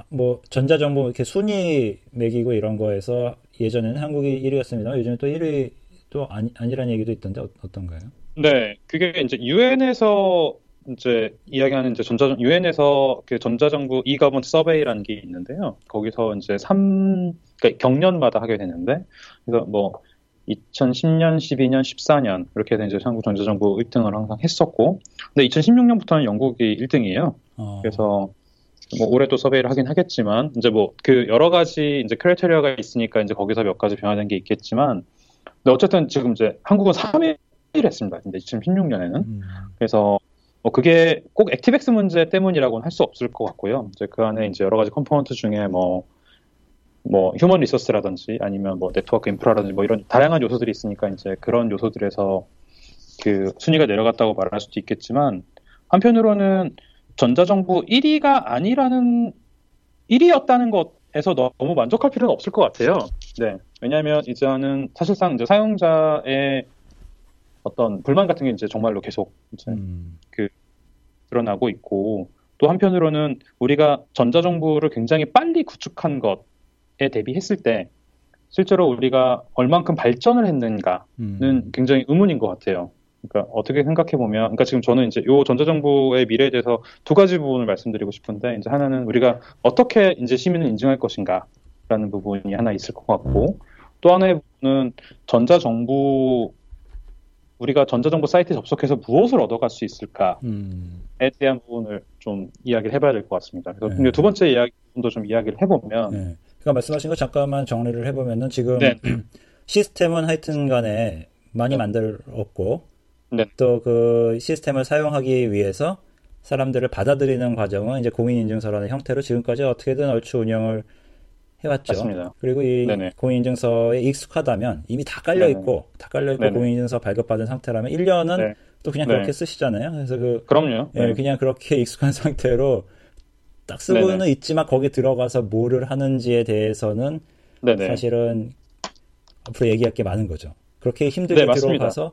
뭐 전자정보 이렇게 순위 매기고 이런 거에서 예전에는 한국이 1위였습니다. 요즘에 또 1위 또 아니, 아니란 얘기도 있던데 어, 떤가요 네, 그게 이제 유엔에서 이제 이야기하는 이제 전자 유엔에서 그 전자정부 이거먼트 서베이라는 게 있는데요. 거기서 이제 3 그러니까 경년마다 하게 되는데 그래서 뭐 2010년, 12년, 14년 이렇게 해서 이제 한국 전자정부 1등을 항상 했었고, 근데 2016년부터는 영국이 1등이에요. 어. 그래서 뭐 올해 또 서베이를 하긴 하겠지만 이제 뭐 그 여러 가지 이제 크리테리아가 있으니까 이제 거기서 몇 가지 변화된 게 있겠지만, 근데 어쨌든 지금 이제 한국은 3위를 했습니다. 이제 2016년에는 음. 그래서 뭐 그게 꼭 액티백스 문제 때문이라고는 할 수 없을 것 같고요. 이제 그 안에 이제 여러 가지 component 중에 뭐뭐 human resource라든지 아니면 뭐 네트워크 인프라라든지 뭐 이런 다양한 요소들이 있으니까 이제 그런 요소들에서 그 순위가 내려갔다고 말할 수도 있겠지만 한편으로는 전자정부 1위가 아니라는 1위였다는 것에서 너무 만족할 필요는 없을 것 같아요. 네. 왜냐하면 이제는 사실상 이제 사용자의 어떤 불만 같은 게 이제 정말로 계속 이제 음. 그 드러나고 있고 또 한편으로는 우리가 전자정부를 굉장히 빨리 구축한 것 대비했을 때 실제로 우리가 얼만큼 발전을 했는가는 음. 굉장히 의문인 것 같아요. 그러니까 어떻게 생각해 보면, 그러니까 지금 저는 이제 요 전자정부의 미래에 대해서 두 가지 부분을 말씀드리고 싶은데, 이제 하나는 우리가 어떻게 이제 시민을 인증할 것인가라는 부분이 하나 있을 것 같고, 또 하나의 부분은 전자정부 우리가 전자정부 사이트에 접속해서 무엇을 얻어갈 수 있을까에 음. 대한 부분을 좀 이야기를 해봐야 될 것 같습니다. 그래서 네. 두 번째 이야기 좀더 좀 이야기를 해보면. 네. 그러니까 말씀하신 거 잠깐만 정리를 해보면은 지금 네. 시스템은 하여튼 간에 많이 네. 만들었고 네. 또그 시스템을 사용하기 위해서 사람들을 받아들이는 과정은 이제 공인인증서라는 형태로 지금까지 어떻게든 얼추 운영을 해왔죠. 맞습니다. 그리고 이 네네. 공인인증서에 익숙하다면 이미 다 깔려 있고 다 깔려 있고 공인인증서 발급받은 상태라면 1년은 네. 또 그냥 그렇게 쓰시잖아요. 그래서 그 그럼요. 예, 네. 그냥 그렇게 익숙한 상태로 딱 쓰고는 네네. 있지만 거기에 들어가서 뭐를 하는지에 대해서는 네네. 사실은 앞으로 얘기할 게 많은 거죠. 그렇게 힘들게 네, 들어가서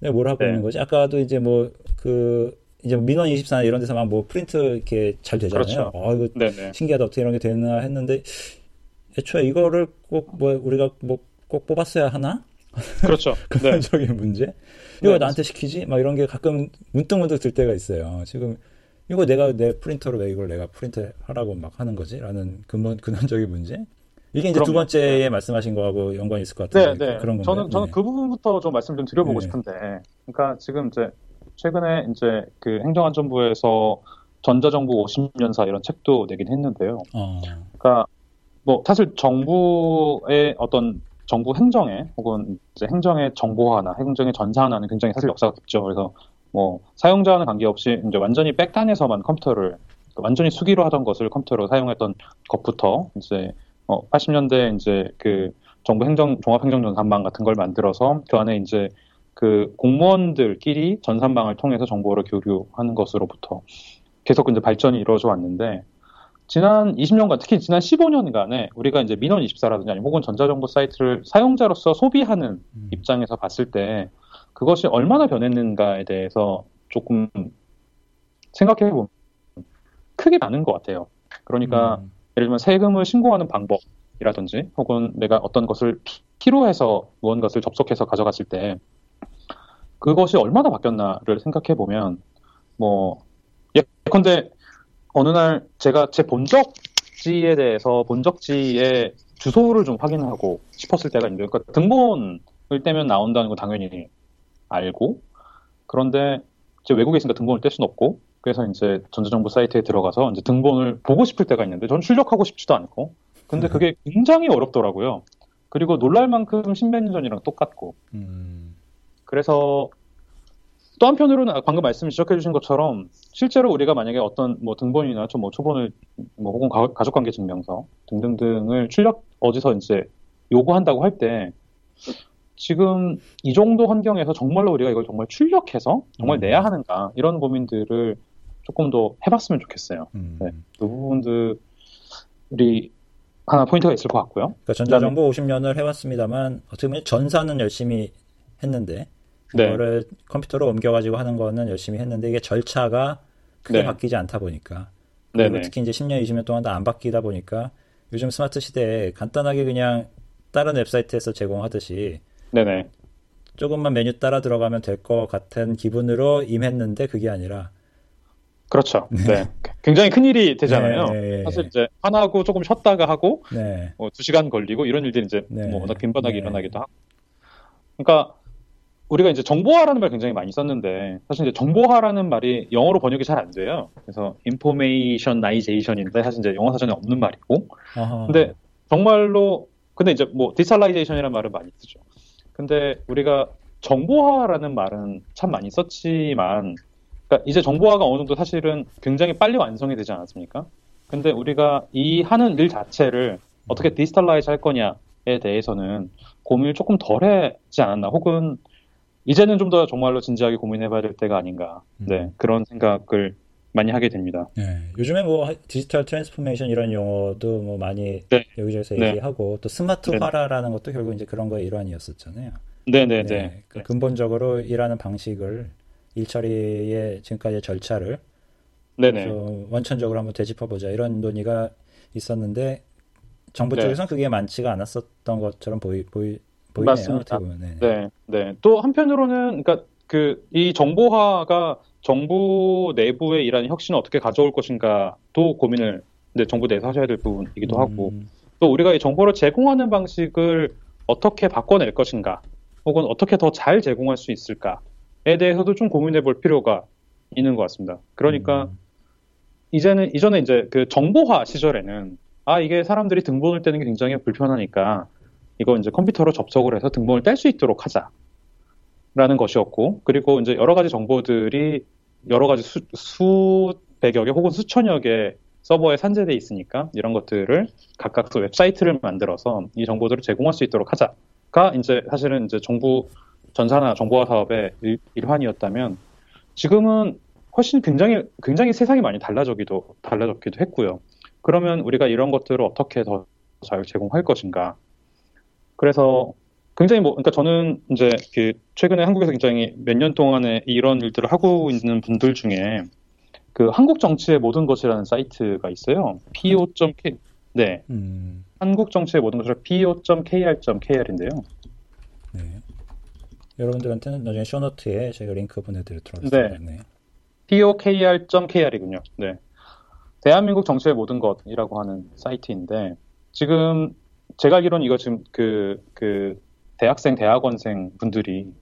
네, 뭘 하고 네. 있는 거지? 아까도 이제 뭐 그 이제 민원 24나 이런 데서 막 뭐 프린트 이렇게 잘 되잖아요. 그렇죠. 아 이거 네네. 신기하다 어떻게 이런 게 되나 했는데 애초에 이거를 꼭 뭐 우리가 뭐 꼭 뽑았어야 하나? 그렇죠. 근본적인 네. 문제. 이거 네, 나한테 시키지? 막 이런 게 가끔 문득문득 들 때가 있어요. 지금 이거 내가 내 프린터로 왜 이걸 내가 프린트 하라고 막 하는 거지? 라는 근본, 근원적인 문제? 이게 이제 그럼두 번째에 네. 말씀하신 거하고 연관이 있을 것 같은데 네, 네. 그런 건가요? 저는 저는 네. 그 부분부터 좀 말씀 좀 드려보고 네. 싶은데, 그러니까 지금 이제 최근에 이제 그 행정안전부에서 전자정부 50년사 이런 책도 내긴 했는데요. 어. 그러니까 뭐 사실 정부의 어떤 정부 행정에 혹은 이제 행정의 정보화나 행정의 전산화는 굉장히 사실 역사가 깊죠. 그래서 뭐 사용자와는 관계없이 이제 완전히 백단에서만 컴퓨터를 완전히 수기로 하던 것을 컴퓨터로 사용했던 것부터 이제 어 80년대 이제 그 정부 행정 종합행정전 산망 같은 걸 만들어서 그 안에 이제 그 공무원들끼리 전산망을 통해서 정보를 교류하는 것으로부터 계속 이제 발전이 이루어져 왔는데 지난 20년간 특히 지난 15년간에 우리가 이제 민원 24라든지 아니면 혹은 전자정보 사이트를 사용자로서 소비하는 음. 입장에서 봤을 때 그것이 얼마나 변했는가에 대해서 조금 생각해 보면 크게 많은 것 같아요. 그러니까 음. 예를 들면 세금을 신고하는 방법이라든지 혹은 내가 어떤 것을 필요해서 무언가를 접속해서 가져갔을 때 그것이 얼마나 바뀌었나를 생각해 보면 뭐 예컨대 어느 날 제가 제 본적지에 대해서 본적지의 주소를 좀 확인하고 싶었을 때가 있는데 그러니까 등본을 떼면 나온다는 거 당연히 알고 그런데 이제 외국에 있으니까 등본을 뗄 수는 없고 그래서 이제 전자정보 사이트에 들어가서 이제 등본을 보고 싶을 때가 있는데 전 출력하고 싶지도 않고 근데 그게 굉장히 어렵더라고요. 그리고 놀랄 만큼 십몇 년 전이랑 똑같고 음. 그래서 또 한편으로는 방금 말씀 지적해 주신 것처럼 실제로 우리가 만약에 어떤 뭐 등본이나 좀뭐 초본을 뭐 혹은 가 족관계 증명서 등등등을 출력 어디서 이제 요구한다고 할 때 지금 이 정도 환경에서 정말로 우리가 이걸 정말 출력해서 정말 음. 내야 하는가 이런 고민들을 조금 더 해봤으면 좋겠어요. 음. 네, 그 부분들이 하나 포인트가 있을 것 같고요. 그러니까 전자정부 50년을 해왔습니다만 어떻게 보면 전산화는 열심히 했는데 그거를 네. 컴퓨터로 옮겨가지고 하는 거는 열심히 했는데 이게 절차가 크게 네. 바뀌지 않다 보니까 그리고 특히 이제 10년, 20년 동안 다 안 바뀌다 보니까 요즘 스마트 시대에 간단하게 그냥 다른 웹사이트에서 제공하듯이 네네. 조금만 메뉴 따라 들어가면 될 것 같은 기분으로 임했는데 그게 아니라 그렇죠. 네. 네. 굉장히 큰 일이 되잖아요. 네. 사실 이제 하나하고 조금 쉬었다가 하고 네. 뭐 2시간 걸리고 이런 일들이 이제 네. 뭐 워낙 빈번하게 네. 일어나기도 하고. 그러니까 우리가 이제 정보화라는 말 굉장히 많이 썼는데 사실 이제 정보화라는 말이 영어로 번역이 잘 안 돼요. 그래서 informationization인데 사실 이제 영어 사전에 없는 말이고. 아하. 근데 정말로 근데 이제 뭐 디살라이제이션이라는 말을 많이 쓰죠. 근데 우리가 정보화라는 말은 참 많이 썼지만 그러니까 이제 정보화가 어느 정도 사실은 굉장히 빨리 완성이 되지 않았습니까? 근데 우리가 이 하는 일 자체를 어떻게 digitalize 할 거냐에 대해서는 고민을 조금 덜 했지 않았나 혹은 이제는 좀 더 정말로 진지하게 고민해봐야 될 때가 아닌가 음. 네 그런 생각을 많이 하게 됩니다. 네, 요즘에 뭐 digital transformation 이런 용어도 뭐 많이 네. 여기저기서 네. 얘기하고 또 스마트화라는 것도 결국 이제 그런 거의 일환이었었잖아요. 네네네. 네, 네. 그 근본적으로 일하는 방식을 일처리의 지금까지의 절차를 네네. 원천적으로 한번 되짚어보자 이런 논의가 있었는데 정부 네. 쪽에서는 그게 많지가 않았었던 것처럼 보이, 보이, 보이네요. 맞습니다. 네. 네. 네. 또 한편으로는 그러니까 그 이 정보화가 정부 내부의 이러한 혁신을 어떻게 가져올 것인가도 고민을 이제 정부 내에서 하셔야 될 부분이기도 음. 하고 또 우리가 이 정보를 제공하는 방식을 어떻게 바꿔낼 것인가 혹은 어떻게 더 잘 제공할 수 있을까 에 대해서도 좀 고민해 볼 필요가 있는 것 같습니다. 그러니까 음. 이제는 이전에 이제 그 정보화 시절에는 아 이게 사람들이 등본을 떼는 게 굉장히 불편하니까 이거 이제 컴퓨터로 접속을 해서 등본을 뗄 수 있도록 하자라는 것이었고 그리고 이제 여러 가지 정보들이 여러 가지 수, 수백여 개 혹은 수천여 개 서버에 산재돼 있으니까 이런 것들을 각각 또 웹사이트를 만들어서 이 정보들을 제공할 수 있도록 하자가 이제 사실은 이제 정부 전산화 정보화 사업의 일, 일환이었다면 지금은 훨씬 굉장히 굉장히 세상이 많이 달라졌기도 달라졌기도 했고요. 그러면 우리가 이런 것들을 어떻게 더 잘 제공할 것인가? 그래서 굉장히 뭐 그러니까 저는 이제 그 최근에 한국에서 굉장히 몇 년 동안에 이런 일들을 하고 있는 분들 중에 그 한국 정치의 모든 것이라는 사이트가 있어요. po.k 네. 음. 한국 정치의 모든 것을 po.kr.kr인데요. 네. 여러분들한테는 나중에 쇼노트에 제가 링크 보내드리도록 하겠습니다. 네. pokr.kr이군요. 네. 대한민국 정치의 모든 것이라고 하는 사이트인데 지금 제가 알기로는 이거 지금 그, 그 대학생, 대학원생 분들이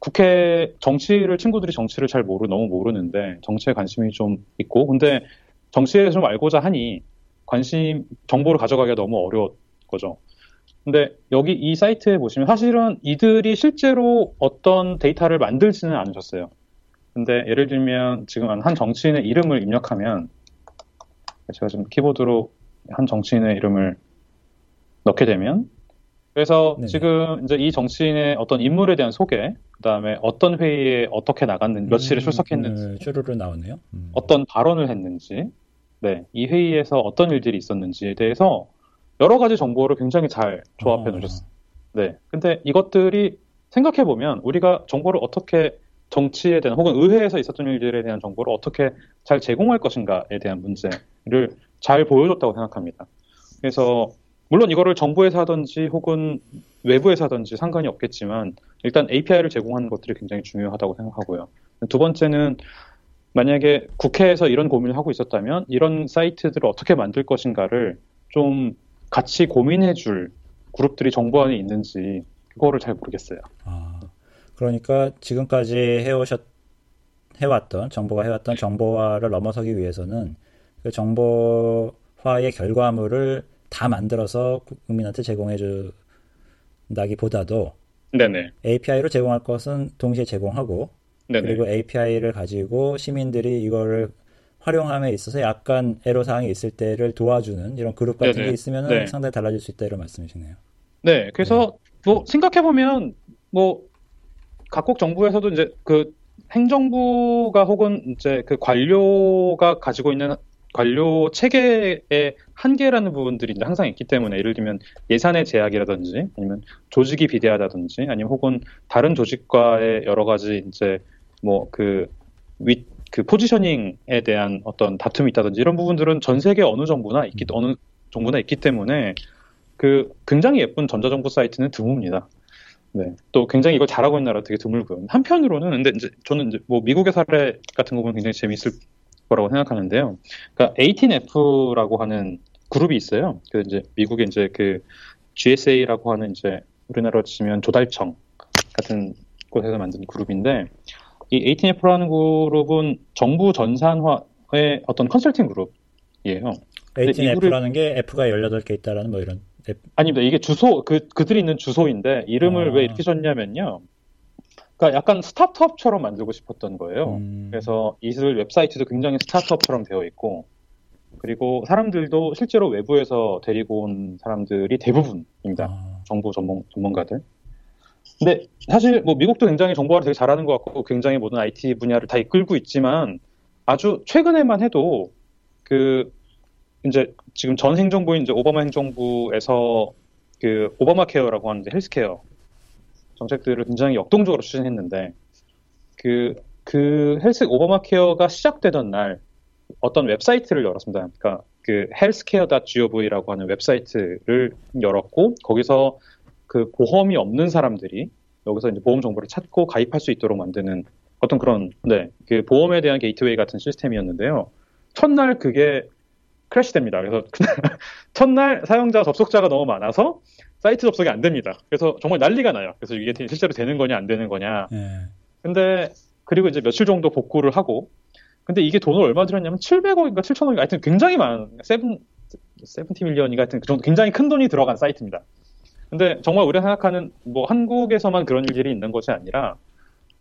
국회 정치를 친구들이 정치를 잘 모르 너무 모르는데 정치에 관심이 좀 있고 근데 정치에 좀 알고자 하니 관심 정보를 가져가기가 너무 어려운 거죠. 근데 여기 이 사이트에 보시면 사실은 이들이 실제로 어떤 데이터를 만들지는 않으셨어요. 근데 예를 들면 지금 한 정치인의 이름을 입력하면 제가 지금 키보드로 한 정치인의 이름을 넣게 되면 그래서 네 지금 이제 이 정치인의 어떤 인물에 대한 소개, 그 다음에 어떤 회의에 어떻게 나갔는지, 며칠에 음, 출석했는지, 음, 쭈루루 나오네요. 음. 어떤 발언을 했는지, 네, 이 회의에서 어떤 일들이 있었는지에 대해서 여러 가지 정보를 굉장히 잘 조합해 아. 놓으셨어요. 네. 근데 이것들이 생각해 보면 우리가 정보를 어떻게 정치에 대한 혹은 의회에서 있었던 일들에 대한 정보를 어떻게 잘 제공할 것인가에 대한 문제를 잘 보여줬다고 생각합니다. 그래서 물론 이거를 정부에서 하든지 혹은 외부에서 하든지 상관이 없겠지만 일단 API를 제공하는 것들이 굉장히 중요하다고 생각하고요. 두 번째는 만약에 국회에서 이런 고민을 하고 있었다면 이런 사이트들을 어떻게 만들 것인가를 좀 같이 고민해 줄 그룹들이 정부 안에 있는지 그거를 잘 모르겠어요. 아, 그러니까 지금까지 해오셨 해왔던 정보가 해왔던 정보화를 넘어서기 위해서는 그 정보화의 결과물을 다 만들어서 국민한테 제공해 준다기보다도 네네. API로 제공할 것은 동시에 제공하고 네네. 그리고 API를 가지고 시민들이 이거를 활용함에 있어서 약간 애로 사항이 있을 때를 도와주는 이런 그룹 같은 네네. 게 있으면 네. 상당히 달라질 수 있다 이런 말씀이시네요. 네, 그래서 네. 뭐 생각해 보면 뭐 각국 정부에서도 이제 그 행정부가 혹은 이제 그 관료가 가지고 있는 관료 체계의 한계라는 부분들이 이제 항상 있기 때문에 예를 들면 예산의 제약이라든지 아니면 조직이 비대하다든지 아니면 혹은 다른 조직과의 여러 가지 이제 뭐그 윗 그 포지셔닝에 대한 어떤 다툼이 있다든지 이런 부분들은 전 세계 어느 정부나 있기 음. 어느 정부나 있기 때문에 그 굉장히 예쁜 전자정부 사이트는 드뭅니다. 네. 또 굉장히 이걸 잘하고 있는 나라 되게 드물고요. 한편으로는 근데 이제 저는 이제 뭐 미국의 사례 같은 거 보면 굉장히 재미있을 거라고 생각하는데요. 그러니까 18F라고 하는 그룹이 있어요. 그 이제 미국의 이제 그 GSA라고 하는 이제 우리나라로 치면 조달청 같은 곳에서 만든 그룹인데 이 18F라는 그룹은 정부 전산화의 어떤 컨설팅 그룹이에요. 18F라는 게 F가 18개 있다라는 뭐 이런 F... 아닙니다. 이게 주소 그 그들이 있는 주소인데 이름을 아. 왜 이렇게 줬냐면요. 그러니까 약간 스타트업처럼 만들고 싶었던 거예요. 음. 그래서 이슬 웹사이트도 굉장히 스타트업처럼 되어 있고 그리고 사람들도 실제로 외부에서 데리고 온 사람들이 대부분입니다. 아. 정보 전문 전문가들. 근데 사실 뭐 미국도 굉장히 정보화를 되게 잘하는 것 같고 굉장히 모든 IT 분야를 다 이끌고 있지만 아주 최근에만 해도 그 이제 지금 전 행정부인 이제 오바마 행정부에서 그 오바마 케어라고 하는 헬스케어 정책들을 굉장히 역동적으로 추진했는데 그, 그 헬스 오바마 케어가 시작되던 날 어떤 웹사이트를 열었습니다. 그러니까 그 healthcare.gov라고 하는 웹사이트를 열었고 거기서 그 보험이 없는 사람들이 여기서 이제 보험 정보를 찾고 가입할 수 있도록 만드는 어떤 그런 네, 그 보험에 대한 게이트웨이 같은 시스템이었는데요. 첫날 그게 crash됩니다. 그래서 첫날 사용자 접속자가 너무 많아서 사이트 접속이 안 됩니다. 그래서 정말 난리가 나요. 그래서 이게 실제로 되는 거냐 안 되는 거냐. 네. 근데 그리고 이제 며칠 정도 복구를 하고 근데 이게 돈을 얼마 들었냐면 700억인가 7천억인가 하여튼 굉장히 많은 seven seventy million인가 하여튼 그 정도 굉장히 큰 돈이 들어간 사이트입니다. 근데 정말 우리가 생각하는 뭐 한국에서만 그런 일들이 있는 것이 아니라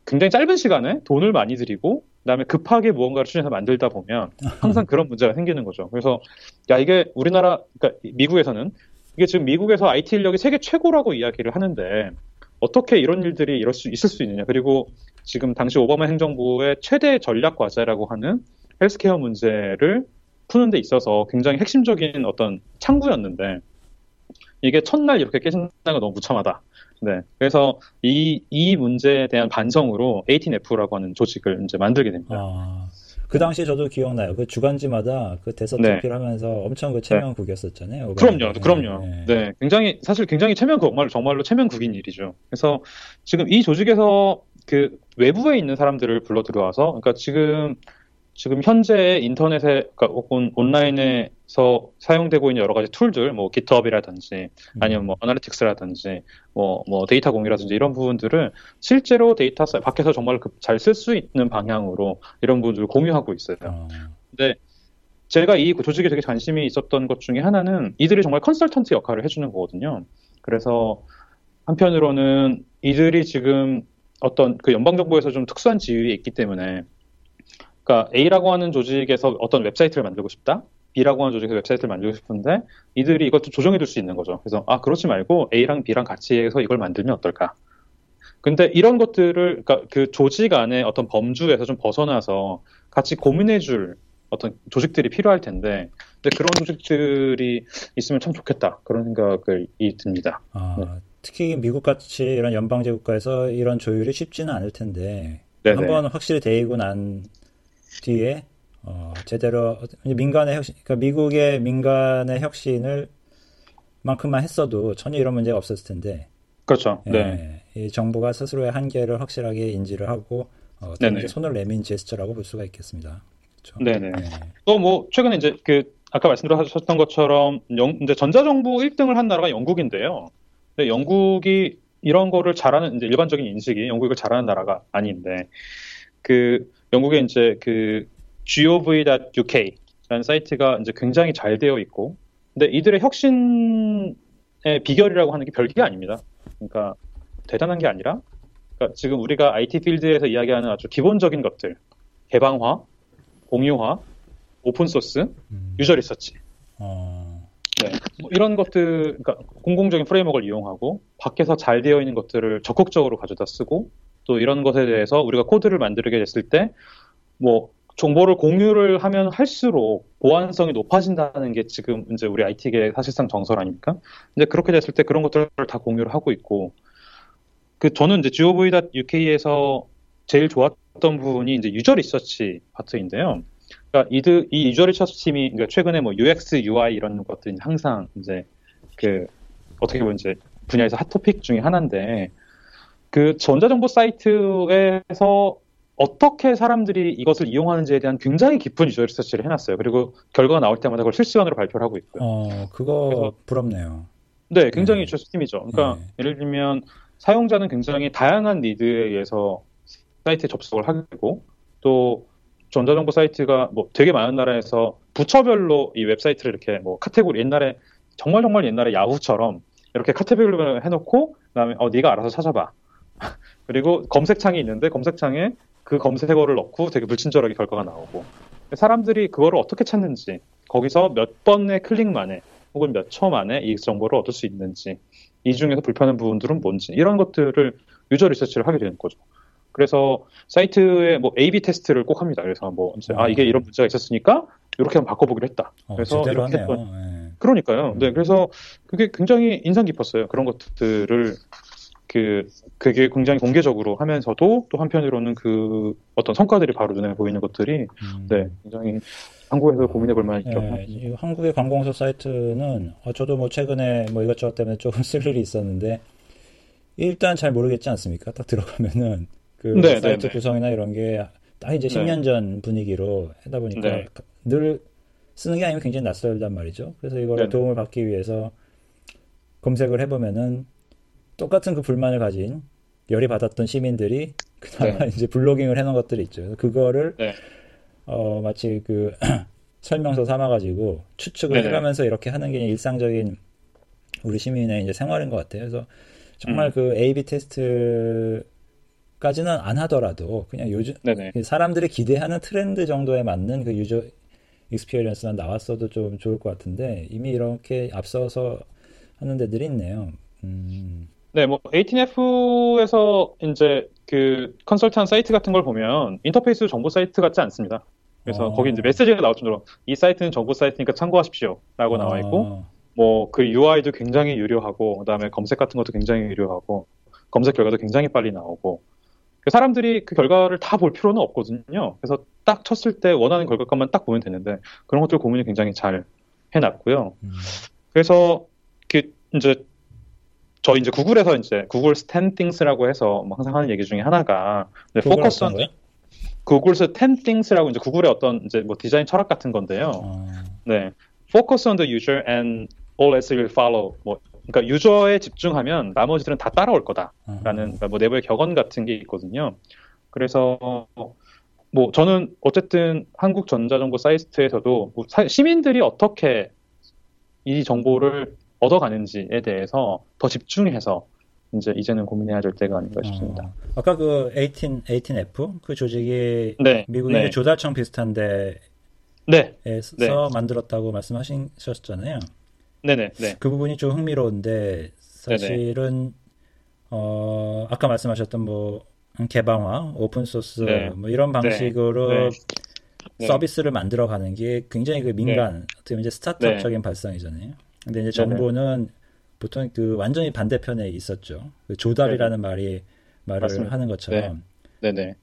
굉장히 짧은 시간에 돈을 많이 들이고 그다음에 급하게 무언가를 추진해서 만들다 보면 항상 그런 문제가 생기는 거죠. 그래서 야 이게 우리나라 그러니까 미국에서는 이게 지금 미국에서 IT 인력이 세계 최고라고 이야기를 하는데 어떻게 이런 일들이 이럴 수 있을 수 있느냐. 그리고 지금 당시 오바마 행정부의 최대 전략 과제라고 하는 헬스케어 문제를 푸는 데 있어서 굉장히 핵심적인 어떤 창구였는데 이게 첫날 이렇게 깨진다는 건 너무 무참하다. 네. 그래서 이, 이 문제에 대한 반성으로 18F라고 하는 조직을 이제 만들게 됩니다. 아, 그 당시에 저도 기억나요. 그 주간지마다 그 대서특필 네. 하면서 엄청 그 체면국이었었잖아요. 그럼요. 네. 그럼요. 네. 네. 굉장히, 사실 굉장히 체면국, 정말, 정말로 체면국인 일이죠. 그래서 지금 이 조직에서 그 외부에 있는 사람들을 불러 들어와서, 그러니까 지금 지금 현재 인터넷에 그러니까 혹은 온라인에서 사용되고 있는 여러 가지 툴들, 뭐 GitHub이라든지 음. 아니면 뭐 아나리틱스라든지 뭐, 뭐 데이터 공유라든지 이런 부분들을 실제로 데이터 밖에서 정말 잘 쓸 수 있는 방향으로 이런 부분들을 공유하고 있어요. 어. 근데 제가 이 조직에 되게 관심이 있었던 것 중에 하나는 이들이 정말 컨설턴트 역할을 해주는 거거든요. 그래서 한편으로는 이들이 지금 어떤 그 연방정부에서 좀 특수한 지위에 있기 때문에 그러니까 A라고 하는 조직에서 어떤 웹사이트를 만들고 싶다. B라고 하는 조직에서 웹사이트를 만들고 싶은데 이들이 이것도 조정해 줄 수 있는 거죠. 그래서 아 그렇지 말고 A랑 B랑 같이 해서 이걸 만들면 어떨까? 근데 이런 것들을 그러니까 그 조직 안에 어떤 범주에서 좀 벗어나서 같이 고민해 줄 어떤 조직들이 필요할 텐데 그런 조직들이 있으면 참 좋겠다 그런 생각이 듭니다. 아, 네. 특히 미국 같이 이런 연방제 국가에서 이런 조율이 쉽지는 않을 텐데 한번 확실히 대이고 난 뒤에 어, 제대로 민간의 혁신, 그러니까 미국의 민간의 혁신을 만큼만 했어도 전혀 이런 문제가 없었을 텐데. 그렇죠. 예, 네. 이 정부가 스스로의 한계를 확실하게 인지를 하고 어, 손을 내민 제스처라고 볼 수가 있겠습니다. 그렇죠? 네네. 네. 또뭐 최근에 이제 그 아까 말씀하셨던 것처럼 영, 이제 전자정부 1등을 한 나라가 영국인데요. 근데 영국이 이런 거를 잘하는 이제 일반적인 인식이 영국이 잘하는 나라가 아닌데 그 영국에 이제 그 gov.uk라는 사이트가 이제 굉장히 잘 되어 있고 근데 이들의 혁신의 비결이라고 하는 게 별게 아닙니다. 그러니까 대단한 게 아니라 그러니까 지금 우리가 IT 필드에서 이야기하는 아주 기본적인 것들 개방화, 공유화, open source, 음. user research. 어... 네, 뭐 이런 것들, 그러니까 공공적인 framework를 이용하고 밖에서 잘 되어 있는 것들을 적극적으로 가져다 쓰고 또 이런 것에 대해서 우리가 코드를 만들게 됐을 때 뭐 정보를 공유를 하면 할수록 보안성이 높아진다는 게 지금 이제 우리 IT계 사실상 정설 아닙니까? 이제 그렇게 됐을 때 그런 것들을 다 공유를 하고 있고 그 저는 이제 gov.uk에서 제일 좋았던 부분이 이제 유저 리서치 파트인데요. 그러니까 이드, 이 유저 리서치 팀이 그러니까 최근에 뭐 UX, UI 이런 것들이 항상 이제 그 어떻게 보면 이제 분야에서 hot topic 중에 하나인데 그 전자정부 사이트에서 어떻게 사람들이 이것을 이용하는지에 대한 굉장히 깊은 user research를 해놨어요. 그리고 결과가 나올 때마다 그걸 실시간으로 발표를 하고 있고요. 어, 그거 부럽네요. 네, 굉장히 네. user 팀이죠. 그러니까 네. 예를 들면 사용자는 굉장히 다양한 need에 의해서 사이트에 접속을 하게 되고 또 전자정부 사이트가 뭐 되게 많은 나라에서 부처별로 이 웹사이트를 이렇게 뭐 카테고리 옛날에 정말 정말 옛날에 야후처럼 이렇게 카테고리를 해놓고 그다음에 어 네가 알아서 찾아봐 그리고 검색창이 있는데 검색창에 그 검색어를 넣고 되게 불친절하게 결과가 나오고 사람들이 그거를 어떻게 찾는지 거기서 몇 번의 클릭 만에 혹은 몇 초 만에 이 정보를 얻을 수 있는지 이 중에서 불편한 부분들은 뭔지 이런 것들을 유저 리서치를 하게 되는 거죠. 그래서 사이트에 뭐 A/B 테스트를 꼭 합니다. 그래서 뭐 아 이게 이런 문제가 있었으니까 이렇게 한번 바꿔보기로 했다. 어, 그래서 이렇게 했던. 네. 그러니까요. 네, 그래서 그게 굉장히 인상 깊었어요. 그런 것들을 그 그게 굉장히 공개적으로 하면서도 또 한편으로는 그 어떤 성과들이 바로 눈에 보이는 것들이 음. 네 굉장히 한국에서 고민해 볼 만한 네, 한국의 관공서 사이트는 어, 저도 뭐 최근에 뭐 이것저것 때문에 조금 쓸 일이 있었는데 일단 잘 모르겠지 않습니까? 딱 들어가면은 그 네, 네 사이트 네, 구성이나 이런 게 딱 이제 10년 전 분위기로 하다 보니까 네. 늘 쓰는 게 아니면 굉장히 낯설단 말이죠. 그래서 이거를 도움을 받기 위해서 검색을 해보면은 똑같은 그 불만을 가진 열이 받았던 시민들이 그나마 네. 이제 블로깅을 해놓은 것들이 있죠. 그거를 네. 어 마치 그 설명서 삼아가지고 추측을 네네. 해가면서 이렇게 하는 게 일상적인 우리 시민의 이제 생활인 것 같아요. 그래서 정말 음. 그 A/B 테스트까지는 안 하더라도 그냥 요즘 네네. 그 사람들이 기대하는 트렌드 정도에 맞는 그 user experience만 나왔어도 좀 좋을 것 같은데 이미 이렇게 앞서서 하는 데들이 있네요. 음. 네, 뭐 18F에서 이제 그 컨설팅 사이트 같은 걸 보면 인터페이스 정부 사이트 같지 않습니다. 그래서 어. 거기 이제 메시지가 나올 정도로 이 사이트는 정부 사이트니까 참고하십시오라고 어. 나와 있고 뭐 그 UI도 굉장히 유려하고 그다음에 검색 같은 것도 굉장히 유려하고 검색 결과도 굉장히 빨리 나오고 그 사람들이 그 결과를 다 볼 필요는 없거든요. 그래서 딱 쳤을 때 원하는 결과값만 딱 보면 되는데 그런 것들 고민을 굉장히 잘 해놨고요. 음. 그래서 그 이제 저희 이제 구글에서 이제 Google's ten things라고 해서 뭐 항상 하는 얘기 중에 하나가 focus on Google's ten things라고 이제 구글의 어떤 이제 뭐 디자인 철학 같은 건데요. 어. 네, focus on the user and all else will follow. 뭐 그러니까 유저에 집중하면 나머지들은 다 따라올 거다라는 어. 그러니까 뭐 내부의 격언 같은 게 있거든요. 그래서 뭐 저는 어쨌든 한국 전자정보 사이트에서도 뭐 시민들이 어떻게 이 정보를 얻어가는지에 대해서 더 집중해서 이제 이제는 고민해야 될 때가 아닌가 싶습니다. 어, 아까 그 18, 18F 그 조직이 네, 미국의 네. 조달청 비슷한데 네, 에서 네. 만들었다고 말씀하셨잖아요. 네네. 네. 그 부분이 좀 흥미로운데 사실은 어 아까 말씀하셨던 뭐 개방화, 오픈 소스 네. 뭐 이런 네. 방식으로 네. 서비스를 만들어가는 게 굉장히 그 민간 어떻게 보면 이제 스타트업적인 발상이잖아요. 근데 이제 정부는 보통 그 완전히 반대편에 있었죠. 그 조달이라는 네네. 말이 말을 맞습니다. 하는 것처럼. 네. 네네.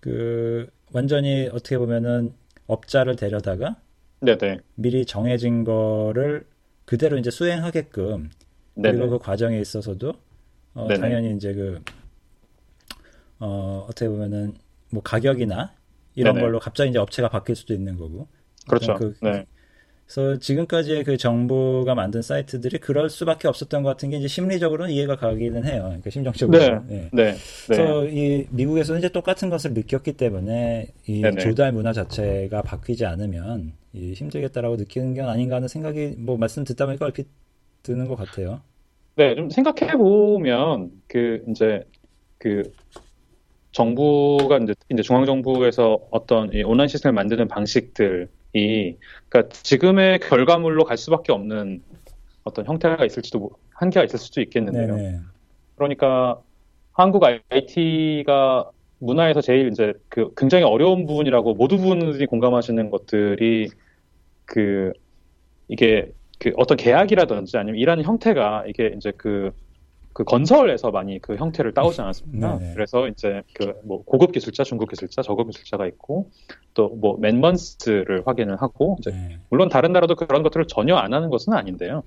그 완전히 어떻게 보면은 업자를 데려다가 네네. 미리 정해진 거를 그대로 이제 수행하게끔 네네. 그리고 그 과정에 있어서도 어, 당연히 이제 그 어, 어떻게 보면은 뭐 가격이나 이런 네네. 걸로 갑자기 이제 업체가 바뀔 수도 있는 거고. 그렇죠. 그, 네. 그래서 지금까지의 그 정부가 만든 사이트들이 그럴 수밖에 없었던 것 같은 게 이제 심리적으로는 이해가 가기는 해요. 그러니까 심정적으로. 네. 네. 네. 그래서 이 미국에서 이제 똑같은 것을 느꼈기 때문에 이 네네. 조달 문화 자체가 바뀌지 않으면 이 힘들겠다라고 느끼는 게 아닌가 하는 생각이 뭐 말씀 듣다 보니까 얼핏 드는 것 같아요. 네, 좀 생각해 보면 그 이제 그 정부가 이제, 이제 중앙 정부에서 어떤 이 온라인 시스템을 만드는 방식들 이 그러니까 지금의 결과물로 갈 수밖에 없는 어떤 형태가 있을지도 한계가 있을 수도 있겠는데요. 네네. 그러니까 한국 IT가 문화에서 제일 이제 그 굉장히 어려운 부분이라고 모두 분들이 공감하시는 것들이 그 이게 그 어떤 계약이라든지 아니면 일하는 형태가 이게 이제 그 그 건설에서 많이 그 형태를 따오지 않았습니까? 네 그래서 이제 그 뭐 고급 기술자, 중급 기술자, 저급 기술자가 있고 또 뭐 맨먼스를 확인을 하고 이제 네. 물론 다른 나라도 그런 것들을 전혀 안 하는 것은 아닌데요.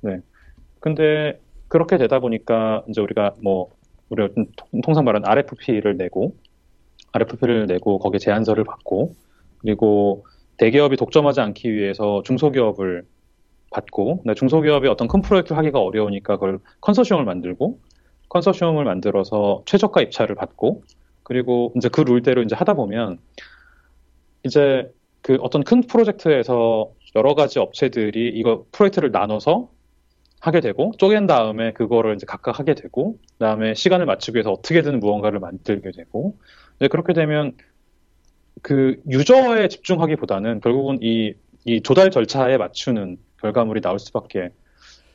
네. 근데 그렇게 되다 보니까 이제 우리가 뭐 우리가 통상 말하는 RFP를 내고 RFP를 내고 거기에 제안서를 받고 그리고 대기업이 독점하지 않기 위해서 중소기업을 받고 중소기업이 어떤 큰 프로젝트를 하기가 어려우니까 그걸 컨소시엄을 만들고 컨소시엄을 만들어서 최저가 입찰을 받고 그리고 이제 그 룰대로 이제 하다 보면 이제 그 어떤 큰 프로젝트에서 여러 가지 업체들이 이거 프로젝트를 나눠서 하게 되고 쪼갠 다음에 그거를 이제 각각 하게 되고 그다음에 시간을 맞추기 위해서 어떻게든 무언가를 만들게 되고 이제 그렇게 되면 그 유저에 집중하기보다는 결국은 이, 이 조달 절차에 맞추는 결과물이 나올 수밖에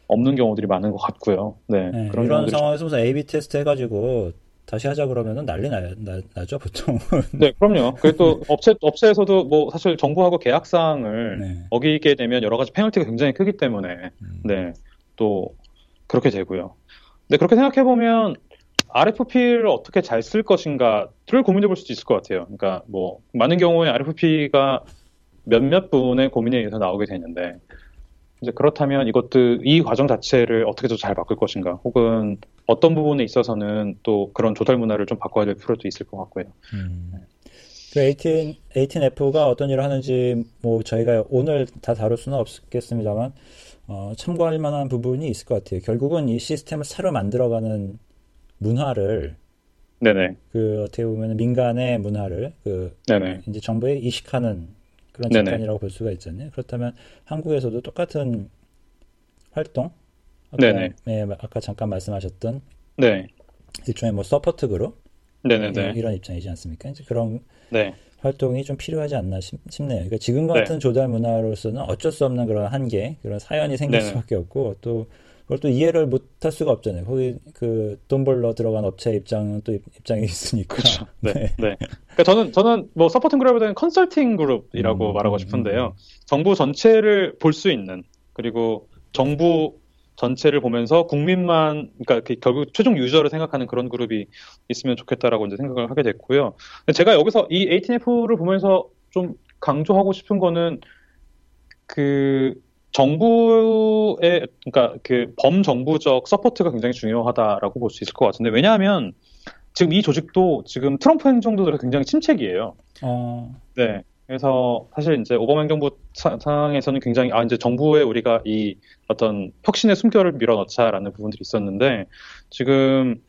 없는 경우들이 많은 것 같고요. 네. 네 그런 이런 상황에서 무슨 A/B 테스트 해가지고 다시 하자 그러면은 난리 나, 나, 나죠 보통. 네, 그럼요. 그리고 또 업체 업체에서도 뭐 사실 정부하고 계약사항을 네. 어기게 되면 여러 가지 페널티가 굉장히 크기 때문에 음. 네, 또 그렇게 되고요. 네, 그렇게 생각해 보면 RFP를 어떻게 잘 쓸 것인가를 고민해 볼 수도 있을 것 같아요. 그러니까 뭐 많은 경우에 RFP가 몇몇 부분의 고민에 의해서 나오게 되는데 이제 그렇다면 이것도 이 과정 자체를 어떻게 더 잘 바꿀 것인가, 혹은 어떤 부분에 있어서는 또 그런 조달 문화를 좀 바꿔야 될 필요도 있을 것 같고요. 음. 그 18, 18F가 어떤 일을 하는지 뭐 저희가 오늘 다 다룰 수는 없겠습니다만 어, 참고할 만한 부분이 있을 것 같아요. 결국은 이 시스템을 새로 만들어가는 문화를 네네. 그 어떻게 보면 민간의 문화를 그 네네. 이제 정부에 이식하는 그런 집단이라고 볼 수가 있잖아요. 그렇다면 한국에서도 똑같은 활동, 아까, 네 아까 잠깐 말씀하셨던 네. 일종의 뭐 support 그룹, 네네네. 이런 입장이지 않습니까? 이제 그런 네. 활동이 좀 필요하지 않나 싶, 네요 그러니까 지금 같은 네. 조달 문화로서는 어쩔 수 없는 그런 한계, 그런 사연이 생길 네네. 수밖에 없고 또 그걸 또 이해를 못 할 수가 없잖아요. 거기 그 돈 벌러 들어간 업체 입장은 또 입장이 있으니까. 그렇죠. 네. 네. 네. 그러니까 저는 저는 뭐 supporting 그룹보다는 컨설팅 그룹이라고 음, 말하고 싶은데요. 음, 음. 정부 전체를 볼 수 있는 그리고 정부 전체를 보면서 국민만 그러니까 그 결국 최종 유저를 생각하는 그런 그룹이 있으면 좋겠다라고 이제 생각을 하게 됐고요. 제가 여기서 이 18F를 보면서 좀 강조하고 싶은 거는 그 정부의 그러니까 그 범정부적 support가 굉장히 중요하다라고 볼 수 있을 것 같은데 왜냐하면 지금 이 조직도 지금 트럼프 행정부 들어 굉장히 침체기예요. 어... 네. 그래서 사실 이제 오바마 행정부 상황에서는 굉장히 아 이제 정부에 우리가 이 어떤 혁신의 숨결을 밀어넣자라는 부분들이 있었는데 지금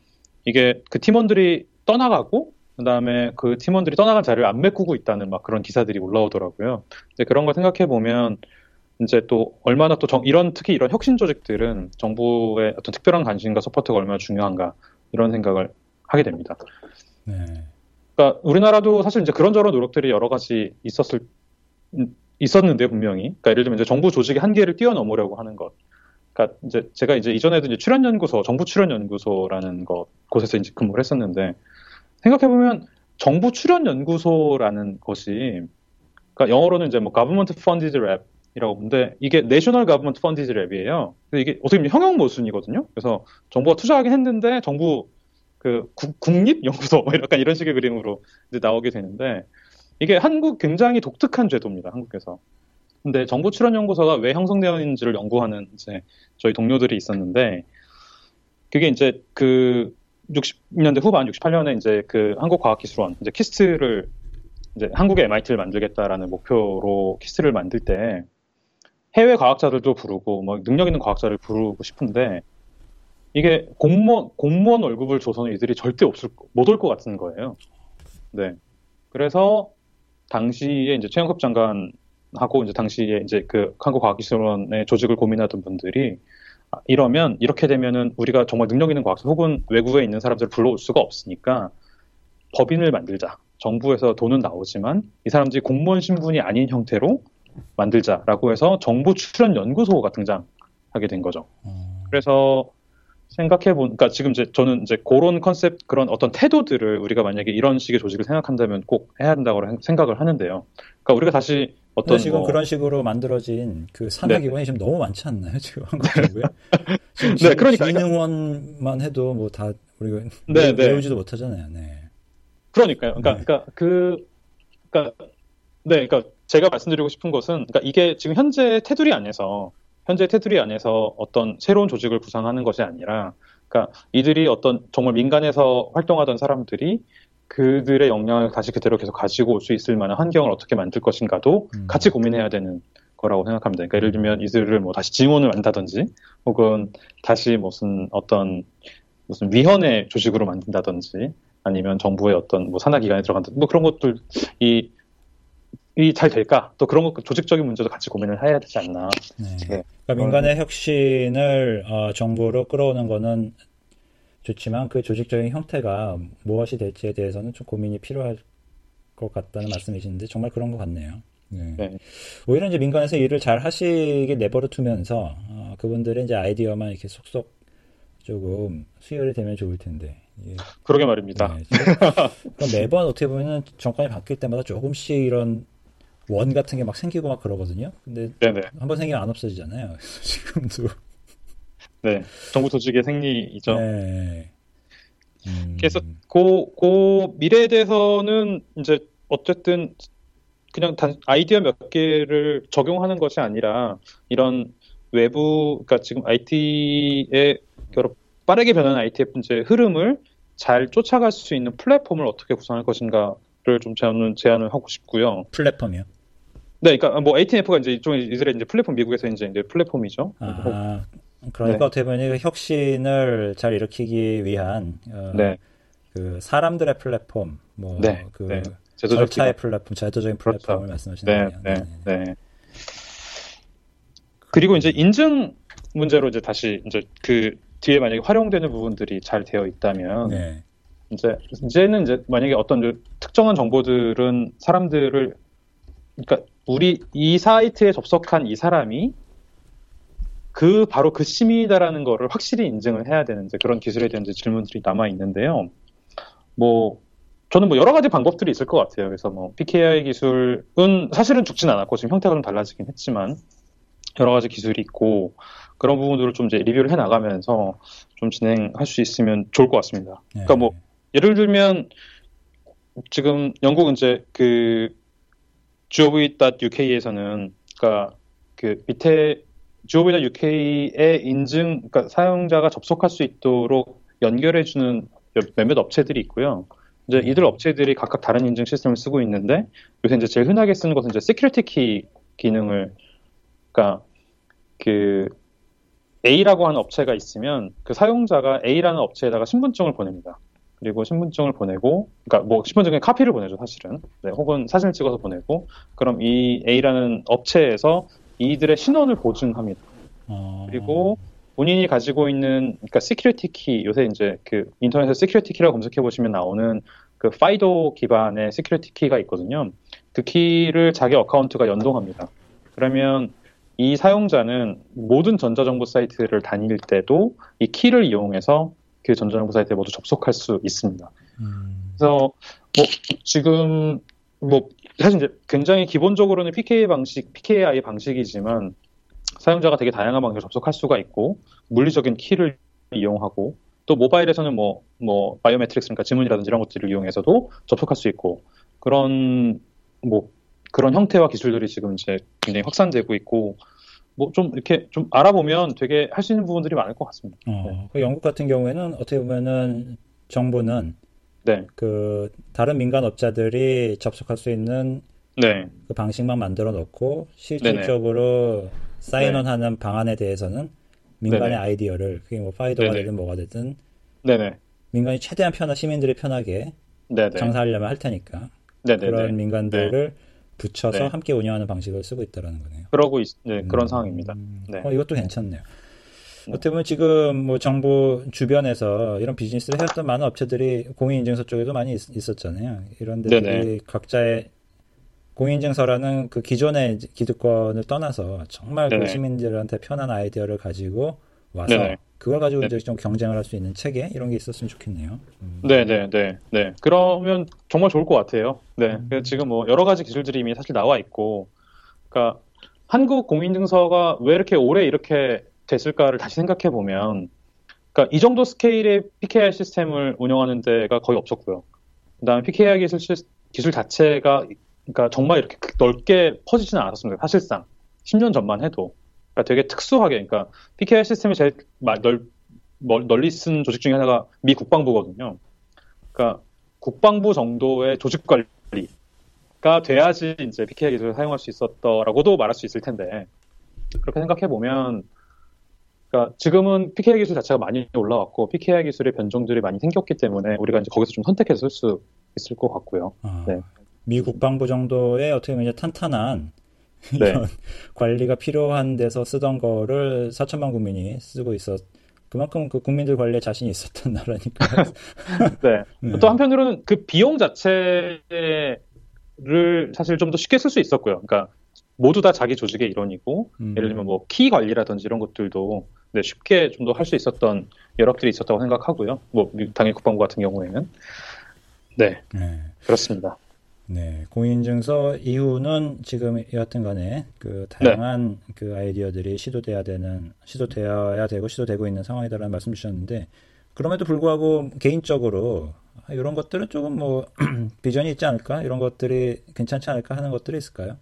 이게 그 팀원들이 떠나가고 그다음에 그 팀원들이 떠나간 자리를 안 메꾸고 있다는 막 그런 기사들이 올라오더라고요. 이제 그런 걸 생각해 보면 이제 또 얼마나 또 정, 이런 특히 이런 혁신 조직들은 정부의 어떤 특별한 관심과 support가 얼마나 중요한가 이런 생각을 하게 됩니다. 네. 그러니까 우리나라도 사실 이제 그런저런 노력들이 여러 가지 있었을 있었는데 분명히 그러니까 예를 들면 이제 정부 조직의 한계를 뛰어넘으려고 하는 것. 그러니까 이제 제가 이제 이전에도 이제 출연연구소, 정부 출연연구소라는 것 곳에서 이제 근무를 했었는데 생각해 보면 정부 출연연구소라는 것이 그러니까 영어로는 이제 뭐 government funded lab 이라고 보는데 이게 national government funded lab이에요. 이게 어떻게 보면 형용 모순이거든요. 그래서 정부가 투자하긴 했는데 정부 그 국립 연구소 뭐 약간 이런 식의 그림으로 이제 나오게 되는데 이게 한국 굉장히 독특한 제도입니다. 한국에서. 근데 정부 출연 연구소가 왜 형성되어 있는지를 연구하는 이제 저희 동료들이 있었는데 그게 이제 그 60년대 후반 68년에 이제 그 한국과학기술원 이제 KIST를 이제 한국의 MIT를 만들겠다라는 목표로 KIST를 만들 때 해외 과학자들도 부르고 뭐 능력 있는 과학자를 부르고 싶은데 이게 공무원 공무원 월급을 줘서는 이들이 절대 없을 못 올 것 같은 거예요. 네. 그래서 당시에 이제 최영섭 장관하고 이제 당시에 이제 그 한국과학기술원의 조직을 고민하던 분들이 아, 이러면 이렇게 되면은 우리가 정말 능력 있는 과학자 혹은 외국에 있는 사람들을 불러올 수가 없으니까 법인을 만들자. 정부에서 돈은 나오지만 이 사람들이 공무원 신분이 아닌 형태로 만들자라고 해서 정부 출연 연구소가 등장하게 된 거죠. 음. 그래서 생각해 보니까 그러니까 지금 이제 저는 이제 그런 컨셉 그런 어떤 태도들을 우리가 만약에 이런 식의 조직을 생각한다면 꼭 해야 한다고 생각을 하는데요. 그러니까 우리가 다시 어떤 지금 뭐... 그런 식으로 만들어진 그 산하 기관이 네. 지금 너무 많지 않나요 지금 한국 정부에? 지금 네, 그러니까 기능원만 해도 뭐 다 우리가 네, 네. 외우지도 못하잖아요. 네. 그러니까요. 그러니까, 네. 그러니까 그 그러니까 네, 그러니까 제가 말씀드리고 싶은 것은 그러니까 이게 지금 현재 테두리 안에서 현재 테두리 안에서 어떤 새로운 조직을 구상하는 것이 아니라 그러니까 이들이 어떤 정말 민간에서 활동하던 사람들이 그들의 역량을 다시 그대로 계속 가지고 올 수 있을 만한 환경을 어떻게 만들 것인가도 음. 같이 고민해야 되는 거라고 생각합니다. 그러니까 예를 들면 이들을 뭐 다시 지원을 한다든지 혹은 다시 무슨 어떤 무슨 위원회 조직으로 만든다든지 아니면 정부의 어떤 뭐 산하 기관에 들어간다 뭐 그런 것들 이 이잘 될까? 또 그런 것 조직적인 문제도 같이 고민을 해야 되지 않나. 네. 네. 그러니까 민간의 혁신을 어, 정부로 끌어오는 거는 좋지만 그 조직적인 형태가 무엇이 될지에 대해서는 좀 고민이 필요할 것 같다는 말씀이신데 정말 그런 것 같네요. 네. 네. 오히려 이제 민간에서 일을 잘 하시게 내버려 두면서 어, 그분들의 이제 아이디어만 이렇게 속속 조금 수혈이 되면 좋을 텐데. 예. 그러게 말입니다. 네, 매번 어떻게 보면 정권이 바뀔 때마다 조금씩 이런 원 같은 게 막 생기고 막 그러거든요. 근데 한번 생기면 안 없어지잖아요. 지금도. 네, 정부 조직의 생리이죠. 네. 음... 그래서 그, 그 미래에 대해서는 이제 어쨌든 그냥 단 아이디어 몇 개를 적용하는 것이 아니라 이런 외부, 그러니까 지금 IT의 여러 빠르게 변하는 IT의 이제 흐름을 잘 쫓아갈 수 있는 플랫폼을 어떻게 구성할 것인가를 좀 저는 제안을 하고 싶고요. 플랫폼이요? 네, 그러니까 뭐 ATF가 이제 이쪽 이스라엘 이제 플랫폼 미국에서 이제 이제 플랫폼이죠. 아, 그러니까 네. 어떻게 보면 혁신을 잘 일으키기 위한 어, 네. 그 사람들의 플랫폼, 뭐그 네. 네. 절차의 플랫폼, 제도적인. 플랫폼을 그렇죠. 말씀하시는 거예요. 네, 네, 네. 그리고 이제 인증 문제로 이제 다시 이제 그 뒤에 만약에 활용되는 부분들이 잘 되어 있다면 네. 이제 이제는 이제 만약에 어떤 특정한 정보들은 사람들을 그러니까 우리 이 사이트에 접속한 이 사람이 그 바로 그 시민이다라는 거를 확실히 인증을 해야 되는 이제 그런 기술에 대한 질문들이 남아 있는데요. 뭐 저는 뭐 여러 가지 방법들이 있을 것 같아요. 그래서 뭐 PKI 기술은 사실은 죽진 않았고 지금 형태가 좀 달라지긴 했지만 여러 가지 기술이 있고 그런 부분들을 좀 이제 리뷰를 해 나가면서 좀 진행할 수 있으면 좋을 것 같습니다. 네. 그러니까 뭐 예를 들면 지금 영국은 이제 그 gov.uk에서는 그러니까 그 밑에 gov.uk의 인증, 그러니까 사용자가 접속할 수 있도록 연결해 주는 몇몇 업체들이 있고요. 이제 음. 이들 업체들이 각각 다른 인증 시스템을 쓰고 있는데 요새 이제 제일 흔하게 쓰는 것은 이제 security key 기능을, 그러니까 그 A라고 하는 업체가 있으면 그 사용자가 A라는 업체에다가 신분증을 보냅니다. 그리고 신분증을 보내고, 그러니까 뭐 신분증의 카피를 보내죠 사실은. 네, 혹은 사진을 찍어서 보내고, 그럼 이 A라는 업체에서 이들의 신원을 보증합니다. 어... 그리고 본인이 가지고 있는 그러니까 security key 요새 이제 그 인터넷에 security key라고 검색해 보시면 나오는 그 FIDO 기반의 security key가 있거든요. 그 키를 자기 account가 연동합니다. 그러면 이 사용자는 모든 전자정부 사이트를 다닐 때도 이 키를 이용해서 그 전자정부 사이트에 모두 접속할 수 있습니다. 음... 그래서 뭐 지금 뭐 사실 이제 굉장히 기본적으로는 PK 방식, PKI 방식이지만 사용자가 되게 다양한 방식으로 접속할 수가 있고 물리적인 키를 이용하고 또 모바일에서는 뭐, 뭐, biometrics, 그러니까 지문이라든지 이런 것들을 이용해서도 접속할 수 있고 그런 뭐, 그런 형태와 기술들이 지금 이제 굉장히 확산되고 있고 뭐 좀 이렇게 좀 알아보면 되게 할 수 있는 부분들이 많을 것 같습니다. 어, 네. 그 영국 같은 경우에는 어떻게 보면은 정부는 네. 그 다른 민간 업자들이 접속할 수 있는 네. 그 방식만 만들어 놓고 실질적으로. 사인원하는 네. 방안에 대해서는 민간의 네네. 아이디어를 그게 뭐 파이더가 네네. 되든 뭐가 되든 네네. 민간이 최대한 편하 시민들이 편하게 네네. 장사하려면 할 테니까 그런 민간들을 네. 붙여서 네. 함께 운영하는 방식을 쓰고 있다라는 거네요. 그러고 있, 네, 그런 음, 상황입니다. 네. 어, 이것도 괜찮네요. 네. 어떻게 보면 지금 뭐 정부 주변에서 이런 비즈니스를 해왔던 많은 업체들이 공인인증서 쪽에도 많이 있, 었잖아요 이런 데들이 네네. 각자의 공인인증서라는 그 기존의 기득권을 떠나서 정말 그 시민들한테 편한 아이디어를 가지고 와서 네네. 그걸 가지고 네. 이제 좀 경쟁을 할 수 있는 체계 이런 게 있었으면 좋겠네요. 음. 네, 네, 네, 네. 그러면 정말 좋을 것 같아요. 네, 음. 지금 뭐 여러 가지 기술들이 이미 사실 나와 있고, 그러니까 한국 공인증서가 왜 이렇게 오래 이렇게 됐을까를 다시 생각해 보면, 그러니까 이 정도 스케일의 PKI 시스템을 운영하는 데가 거의 없었고요. 그다음에 PKI 기술 기술 자체가 그러니까 정말 이렇게 넓게 퍼지지는 않았습니다. 사실상 10년 전만 해도. 그러니까 되게 특수하게, 그러니까 PKI 시스템이 제일 넓, 널리 쓴 조직 중에 하나가 미 국방부거든요. 그러니까 국방부 정도의 조직 관리가 돼야지 이제 PKI 기술을 사용할 수 있었더라고도 말할 수 있을 텐데 그렇게 생각해 보면 그러니까 지금은 PKI 기술 자체가 많이 올라왔고 PKI 기술의 변종들이 많이 생겼기 때문에 우리가 이제 거기서 좀 선택해서 쓸 수 있을 것 같고요. 아, 네. 미 국방부 정도의 어떻게 보면 이제 탄탄한 네. 관리가 필요한 데서 쓰던 거를 4천만 국민이 쓰고 있었. 그만큼 그 국민들 관리에 자신이 있었던 나라니까. 네. 네. 또 한편으로는 그 비용 자체를 사실 좀 더 쉽게 쓸 수 있었고요. 그러니까 모두 다 자기 조직의 일원이고 음. 예를 들면 뭐 키 관리라든지 이런 것들도 네, 쉽게 좀 더 할 수 있었던 여력들이 있었다고 생각하고요. 뭐 당일 국방부 같은 경우에는 네, 네. 그렇습니다. 네, 공인증서 이후는 지금 여하튼 간에 그 다양한 네. 그 아이디어들이 시도돼야 되는 시도되어야 되고 시도되고 있는 상황이다라는 말씀 주셨는데 그럼에도 불구하고 개인적으로 이런 것들은 조금 뭐 비전이 있지 않을까 이런 것들이 괜찮지 않을까 하는 것들이 있을까요?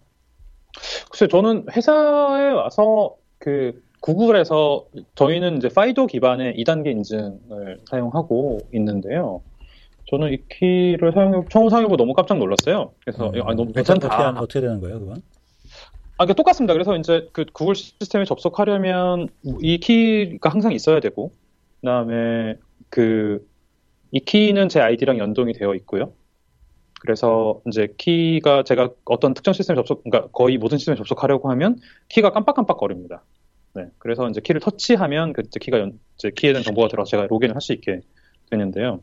글쎄 저는 회사에 와서 그 구글에서 저희는 이제 파이도 기반의 2단계 인증을 사용하고 있는데요. 저는 이 키를 사용해 처음 사용해보고 너무 깜짝 놀랐어요. 그래서 음. 아 너무 괜찮다. 어떻게, 어떻게 되는 거예요, 그건? 아, 그 똑같습니다. 그래서 이제 그 구글 시스템에 접속하려면 이 키가 항상 있어야 되고, 그다음에 그 이 키는 제 아이디랑 연동이 되어 있고요. 그래서 이제 키가 제가 어떤 특정 시스템에 접속, 그러니까 거의 모든 시스템에 접속하려고 하면 키가 깜빡깜빡 거립니다. 네, 그래서 이제 키를 터치하면 그 키가 연, 이제 키에 대한 정보가 들어서 제가 로그인을 할 수 있게 되는데요.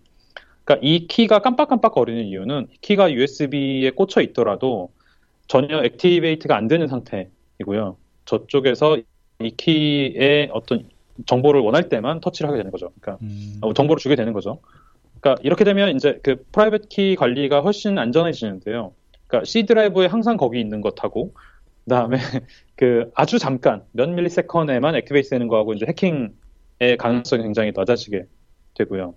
그러니까 이 키가 깜빡깜빡 거리는 이유는 키가 USB에 꽂혀 있더라도 전혀 activate가 안 되는 상태이고요. 저쪽에서 이 키의 어떤 정보를 원할 때만 터치를 하게 되는 거죠. 그러니까 음. 어, 정보를 주게 되는 거죠. 그러니까 이렇게 되면 이제 그 private key 관리가 훨씬 안전해지는데요. 그러니까 C 드라이브에 항상 거기 있는 것하고 그다음에 그 아주 잠깐 몇 millisecond에만 activate 되는 거하고 이제 해킹의 가능성이 굉장히 낮아지게 되고요.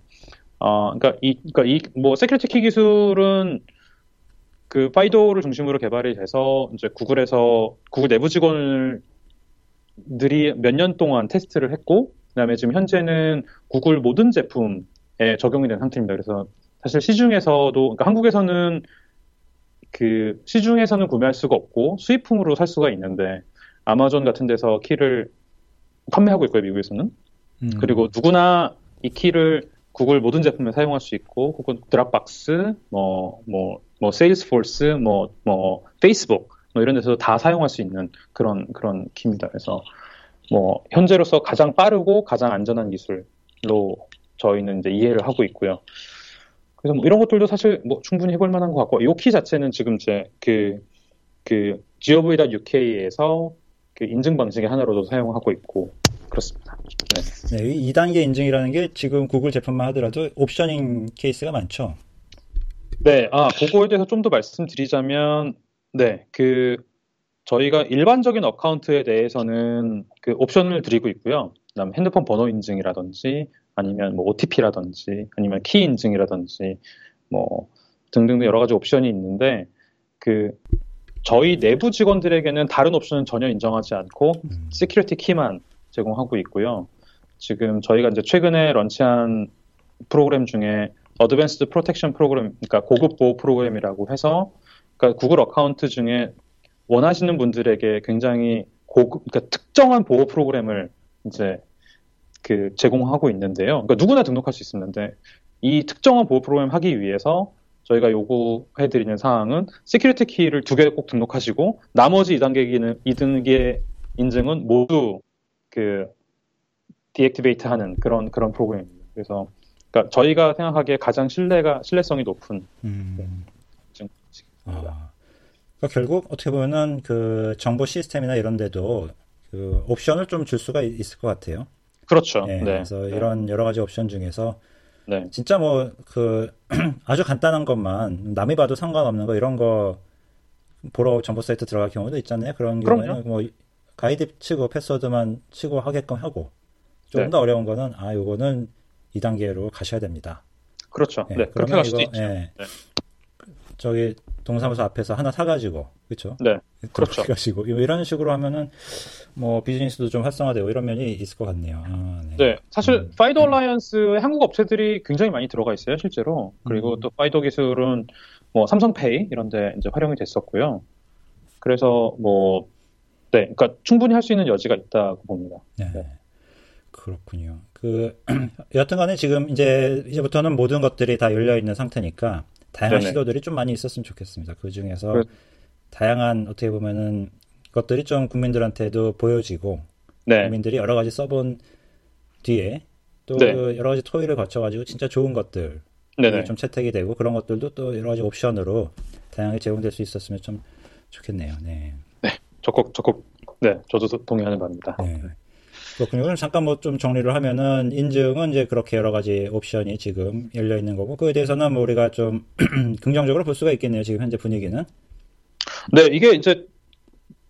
어, 그러니까 이, 그러니까 이, 뭐, security key 기술은 그 FIDO를 중심으로 개발이 돼서 이제 구글에서 구글 내부 직원들이 몇 년 동안 테스트를 했고, 그다음에 지금 현재는 구글 모든 제품에 적용이 된 상태입니다. 그래서 사실 시중에서도, 그러니까 한국에서는 그 시중에서는 구매할 수가 없고 수입품으로 살 수가 있는데 아마존 같은 데서 키를 판매하고 있고요, 미국에서는. 음. 그리고 누구나 이 키를 구글 모든 제품에 사용할 수 있고 혹은 드랍박스, 뭐, 뭐, 뭐, 세일스포스, 뭐, 뭐, 페이스북, 뭐 이런 데서 다 사용할 수 있는 그런, 그런 키입니다. 그래서 뭐, 현재로서 가장 빠르고 가장 안전한 기술로 저희는 이제 이해를 하고 있고요. 그래서 뭐 이런 것들도 사실 뭐 충분히 해볼 만한 것 같고, 이 키 자체는 지금 제 그, 그, gov.uk에서 그 인증 방식의 하나로도 사용하고 있고, 그렇습니다. 네. 네, 2단계 인증이라는 게 지금 구글 제품만 하더라도 옵션인 케이스가 많죠. 네, 아, 그거에 대해서 좀 더 말씀드리자면, 네, 그, 저희가 일반적인 account에 대해서는 그 옵션을 드리고 있고요. 그다음 핸드폰 번호 인증이라든지 아니면 뭐 OTP라든지 아니면 키 인증이라든지 뭐 등등 여러 가지 옵션이 있는데 그 저희 내부 직원들에게는 다른 옵션은 전혀 인정하지 않고 음. security key만 제공하고 있고요. 지금 저희가 이제 최근에 launch한 프로그램 중에 Advanced Protection Program, 그러니까 고급 보호 프로그램이라고 해서 그러니까 구글 account 중에 원하시는 분들에게 굉장히 고급, 그러니까 특정한 보호 프로그램을 이제 그 제공하고 있는데요. 그러니까 누구나 등록할 수 있는데 이 특정한 보호 프로그램 하기 위해서 저희가 요구해드리는 사항은 security key를 두 개 꼭 등록하시고 나머지 2단계 기능, 2단계 인증은 모두 그 deactivate 하는 그런 그런 프로그램입니다. 그래서 그러니까 저희가 생각하기에 가장 신뢰가 신뢰성이 높은 음. 네, 아. 그러니까 결국 어떻게 보면은 그 정보 시스템이나 이런 데도 그 옵션을 좀 줄 수가 있을 것 같아요. 그렇죠. 네, 네. 그래서 네. 이런 여러 가지 옵션 중에서 네. 진짜 뭐 그 아주 간단한 것만 남이 봐도 상관없는 거 이런 거 보러 정보 사이트 들어갈 경우도 있잖아요. 그런 그럼요. 경우에는 뭐 가이드 치고 패스워드만 치고 하게끔 하고 조금 네. 더 어려운 거는 아 요거는 2단계로 가셔야 됩니다. 그렇죠. 네, 그렇게 갈 수도 이거, 있죠. 네. 저기 동사무소 앞에서 하나 사가지고 그렇죠. 네, 그렇죠. 가시고 이런 식으로 하면은 뭐 비즈니스도 좀 활성화되고 이런 면이 있을 것 같네요. 아, 네. 네. 사실 음. 파이더 얼라이언스에 한국 업체들이 굉장히 많이 들어가 있어요, 실제로. 그리고 음. 또 파이더 기술은 뭐 삼성페이 이런데 이제 활용이 됐었고요. 그래서 뭐 네, 그러니까 충분히 할 수 있는 여지가 있다고 봅니다. 네. 네. 그렇군요. 그 여튼간에 지금 이제 이제부터는 모든 것들이 다 열려 있는 상태니까 다양한 네네. 시도들이 좀 많이 있었으면 좋겠습니다. 그 중에서 그... 다양한 어떻게 보면은 것들이 좀 국민들한테도 보여지고 네. 국민들이 여러 가지 써본 뒤에 또 네. 여러 가지 토의를 거쳐가지고 진짜 좋은 것들 좀 채택이 되고 그런 것들도 또 여러 가지 옵션으로 다양하게 제공될 수 있었으면 좀 좋겠네요. 네. 네. 적극 적극 네 저도 동의하는 바입니다. 네. 그렇군요. 그럼 잠깐 뭐 좀 정리를 하면은 인증은 이제 그렇게 여러 가지 옵션이 지금 열려 있는 거고 그에 대해서는 뭐 우리가 좀 긍정적으로 볼 수가 있겠네요. 지금 현재 분위기는. 네, 이게 이제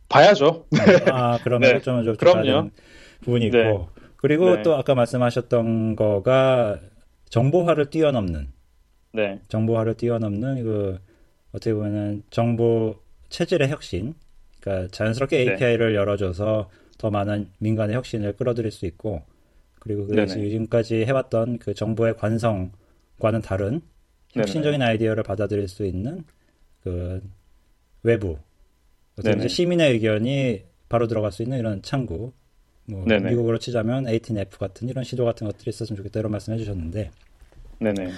봐야죠. 아, 그러면 네. 좀, 좀 그럼요. 부분이 있고. 네. 그리고 네. 또 아까 말씀하셨던 거가 정보화를 뛰어넘는. 네. 정보화를 뛰어넘는 그 어떻게 보면은 정보 체질의 혁신. 그러니까 자연스럽게 API를 열어줘서 더 많은 민간의 혁신을 끌어들일 수 있고 그리고 그 지금까지 해왔던 그 정부의 관성과는 다른 혁신적인 네네. 아이디어를 받아들일 수 있는 그 외부 이제 시민의 의견이 바로 들어갈 수 있는 이런 창구 뭐 미국으로 치자면 18F 같은 이런 시도 같은 것들이 있었으면 좋겠다 이런 말씀해 주셨는데. 네네.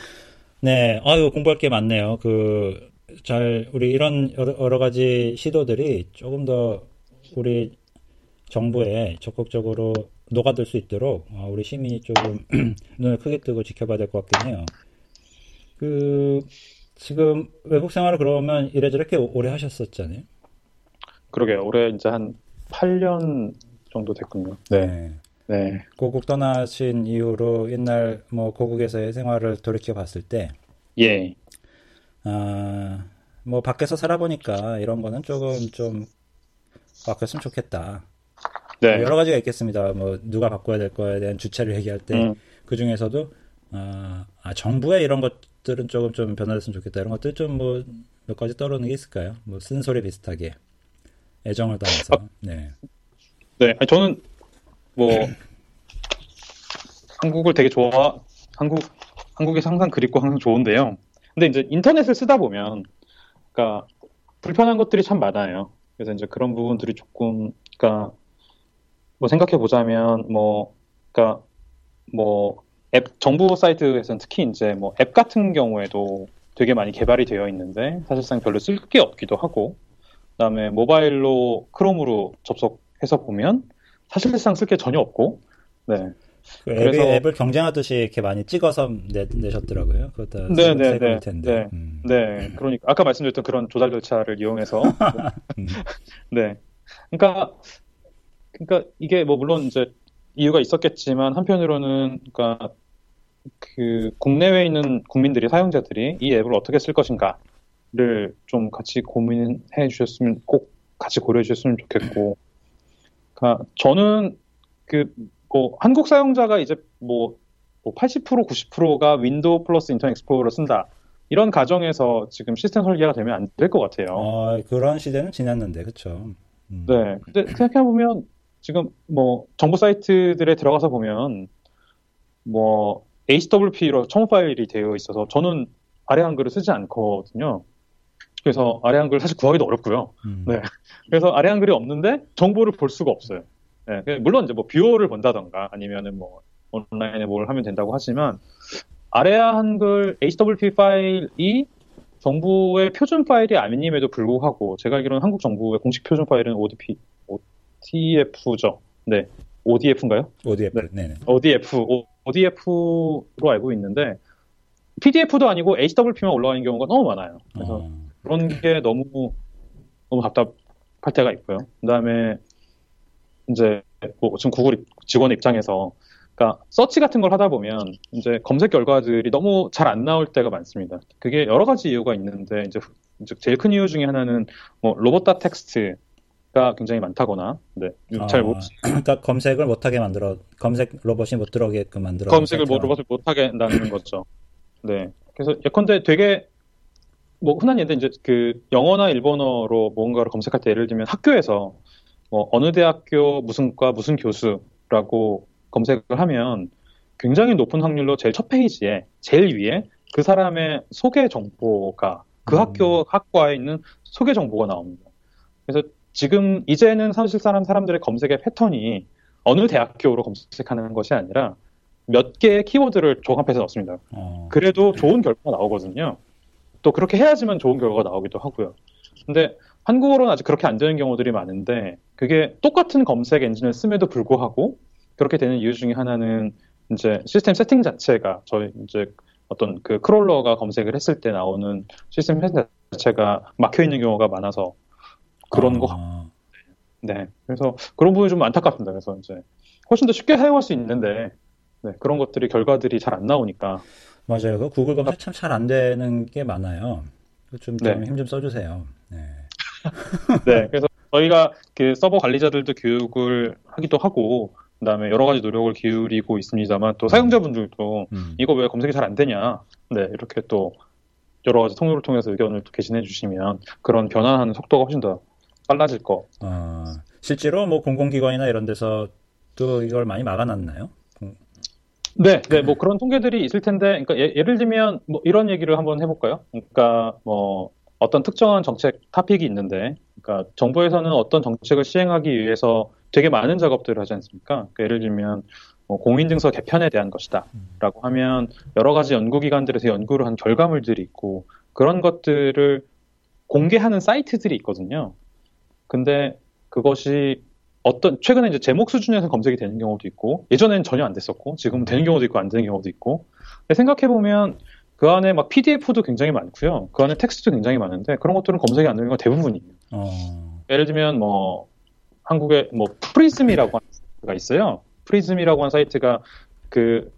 네 아유 공부할 게 많네요. 그 잘 우리 이런 여러, 여러 가지 시도들이 조금 더 우리 정부에 적극적으로 녹아들 수 있도록 어, 우리 시민이 조금 눈을 크게 뜨고 지켜봐야 될 것 같긴 해요. 그 지금 외국 생활을 그러면 이래저렇게 오래 하셨었잖아요. 그러게 올해 이제 한 8년 정도 됐군요. 네. 네. 고국 떠나신 이후로 옛날 뭐 고국에서의 생활을 돌이켜 봤을 때, 예. 아, 뭐 밖에서 살아보니까 이런 거는 조금 좀 바뀌었으면 좋겠다. 네. 뭐 여러 가지가 있겠습니다. 뭐 누가 바꿔야 될 거에 대한 주체를 얘기할 때그 음. 중에서도 아, 아, 정부의 이런 것들은 조금 좀 변화됐으면 좋겠다 이런 것들 좀 뭐 몇 가지 떠오르는 게 있을까요? 뭐 쓴소리 비슷하게 애정을 담아서 아, 네. 네, 아니, 저는 뭐 한국을 되게 좋아 한국 한국에서 항상 그립고 항상 좋은데요. 근데 이제 인터넷을 쓰다 보면 그러니까 불편한 것들이 참 많아요. 그래서 이제 그런 부분들이 조금 그러니까 뭐 생각해 보자면 뭐 그러니까 뭐 앱 정부 사이트에서는 특히 이제 뭐 앱 같은 경우에도 되게 많이 개발이 되어 있는데 사실상 별로 쓸 게 없기도 하고 그다음에 모바일로 크롬으로 접속해서 보면 사실상 쓸 게 전혀 없고 네. 그 그래서 앱을 경쟁하듯이 이렇게 많이 찍어서 내, 내셨더라고요. 그것도 네네네. 네, 텐데. 네. 음. 네. 그러니까 아까 말씀드렸던 그런 조달 절차를 이용해서 음. 네. 그러니까 그러니까 이게 뭐 물론 이제 이유가 있었겠지만 한편으로는 그러니까 그 국내외에 있는 국민들이 사용자들이 이 앱을 어떻게 쓸 것인가를 좀 같이 고민해 주셨으면 꼭 같이 고려해 주셨으면 좋겠고 그러니까 저는 그 뭐 한국 사용자가 이제 뭐, 뭐80% 90%가 윈도우 플러스 인터넷 익스플로러를 쓴다 이런 가정에서 지금 시스템 설계가 되면 안 될 것 같아요. 아, 그런 시대는 지났는데, 그렇죠. 음. 네. 근데 생각해 보면 지금 뭐 정부 사이트들에 들어가서 보면 뭐 HWP로 첨부 파일이 되어 있어서 저는 아래 한글을 쓰지 않거든요. 그래서 아래 한글 사실 구하기도 어렵고요. 음. 네. 그래서 아래 한글이 없는데 정보를 볼 수가 없어요. 네. 물론 이제 뭐 viewer를 본다던가 아니면은 뭐 온라인에 뭘 하면 된다고 하지만 아래 한글 HWP 파일이 정부의 표준 파일이 아님에도 불구하고 제가 알기로는 한국 정부의 공식 표준 파일은 ODP, OTF죠. 네. ODF인가요? ODF. 네. 네 ODF. ODF로 알고 있는데 PDF도 아니고 HWP만 올라가는 경우가 너무 많아요. 그래서 어. 그런 게 너무 너무 답답할 때가 있고요. 그다음에 이제 뭐 지금 구글 직원 입장에서 그러니까 서치 같은 걸 하다 보면 이제 검색 결과들이 너무 잘 안 나올 때가 많습니다. 그게 여러 가지 이유가 있는데 이제 제일 큰 이유 중에 하나는 뭐 로봇 텍스트 가 굉장히 많다거나, 네, 아, 잘 못. 그러니까 검색을 못하게 만들어 검색 로봇이 못 들어오게끔 만들어. 검색을 뭐 로봇을 못하게 한다는 거죠. 네. 그래서 예컨대 되게 뭐 흔한 예인데 이제 그 영어나 일본어로 뭔가를 검색할 때 예를 들면 학교에서 뭐 어느 대학교 무슨 과 무슨 교수라고 검색을 하면 굉장히 높은 확률로 제일 첫 페이지에 제일 위에 그 사람의 소개 정보가 그 음. 학교 학과에 있는 소개 정보가 나옵니다. 그래서 지금 이제는 사실 사람 사람들의 검색의 패턴이 어느 대학교로 검색하는 것이 아니라 몇 개의 키워드를 종합해서 넣습니다. 어. 그래도 좋은 결과가 나오거든요. 또 그렇게 해야지만 좋은 결과가 나오기도 하고요. 근데 한국어로는 아직 그렇게 안 되는 경우들이 많은데 그게 똑같은 검색 엔진을 씀에도 불구하고 그렇게 되는 이유 중에 하나는 이제 시스템 세팅 자체가 저희 이제 어떤 그 크롤러가 검색을 했을 때 나오는 시스템 세팅 자체가 막혀 있는 경우가 많아서 그런 아. 거 같아요. 네. 그래서 그런 부분이 좀 안타깝습니다. 그래서 이제 훨씬 더 쉽게 사용할 수 있는데 네, 그런 것들이 결과들이 잘 안 나오니까 맞아요. 그 구글 검색 참잘 안 되는 게 많아요. 좀 힘좀 네. 좀 써주세요. 네. 네. 그래서 저희가 그 서버 관리자들도 교육을 하기도 하고 그다음에 여러 가지 노력을 기울이고 있습니다만 또 사용자분들도 음. 이거 왜 검색이 잘 안 되냐, 네 이렇게 또 여러 가지 통로를 통해서 의견을 또 개진해 주시면 그런 변화하는 속도가 훨씬 더 빨라질 거. 아, 실제로 뭐 공공기관이나 이런 데서 또 이걸 많이 막아놨나요? 네, 네, 뭐 그런 통계들이 있을 텐데, 그러니까 예, 를 들면 뭐 이런 얘기를 한번 해볼까요? 그러니까 뭐 어떤 특정한 정책 타픽이 있는데, 그러니까 정부에서는 어떤 정책을 시행하기 위해서 되게 많은 작업들을 하지 않습니까? 그러니까 예를 들면 뭐 공인증서 개편에 대한 것이다라고 하면 여러 가지 연구기관들에서 연구를 한 결과물들이 있고 그런 것들을 공개하는 사이트들이 있거든요. 근데 그것이 어떤 최근에 이제 제목 수준에서 검색이 되는 경우도 있고 예전에는 전혀 안 됐었고 지금은 되는 경우도 있고 안 되는 경우도 있고 생각해 보면 그 안에 막 PDF도 굉장히 많고요. 그 안에 텍스트도 굉장히 많은데 그런 것들은 검색이 안 되는 건 대부분이에요. 어... 예를 들면 뭐 한국에 뭐 프리즘이라고 하는 사이트가 있어요. 프리즘이라고 하는 사이트가 그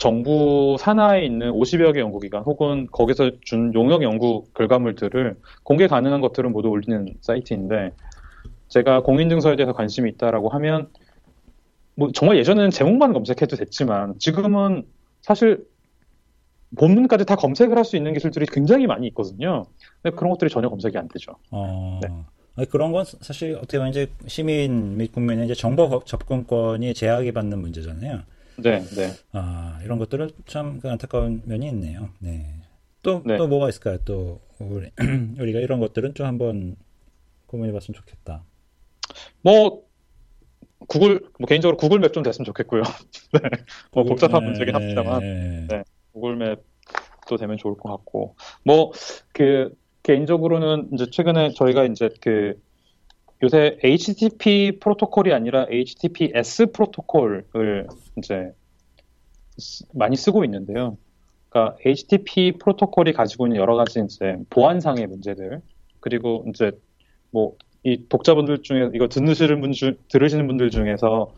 정부 산하에 있는 50여 개 연구기관 혹은 거기서 준 용역 연구 결과물들을 공개 가능한 것들은 모두 올리는 사이트인데 제가 공인증서에 대해서 관심이 있다라고 하면 뭐 정말 예전에는 제목만 검색해도 됐지만 지금은 사실 본문까지 다 검색을 할 수 있는 기술들이 굉장히 많이 있거든요. 근데 그런 것들이 전혀 검색이 안 되죠. 어... 네. 그런 건 사실 어떻게 보면 이제 시민 및 국민의 이제 정보 접근권이 제약이 받는 문제잖아요. 네, 네. 아, 이런 것들은 참그 안타까운 면이 있네요. 네. 또, 네. 또 뭐가 있을까요? 또, 우리, 우리가 이런 것들은 좀 한번 고민해 봤으면 좋겠다. 뭐 구글 뭐 개인적으로 구글 맵 좀 됐으면 좋겠고요. 네. 뭐 복잡한 네, 문제긴 합니다만 네. 네. 구글 맵도 되면 좋을 것 같고 뭐 그 개인적으로는 이제 최근에 저희가 이제 그 요새 HTTP 프로토콜이 아니라 HTTPS 프로토콜을 이제 많이 쓰고 있는데요. 그러니까 HTTP 프로토콜이 가지고 있는 여러 가지 이제 보안상의 문제들 그리고 이제 뭐 이 독자분들 중에 이거 듣으시는 분 중, 들으시는 분들 중에서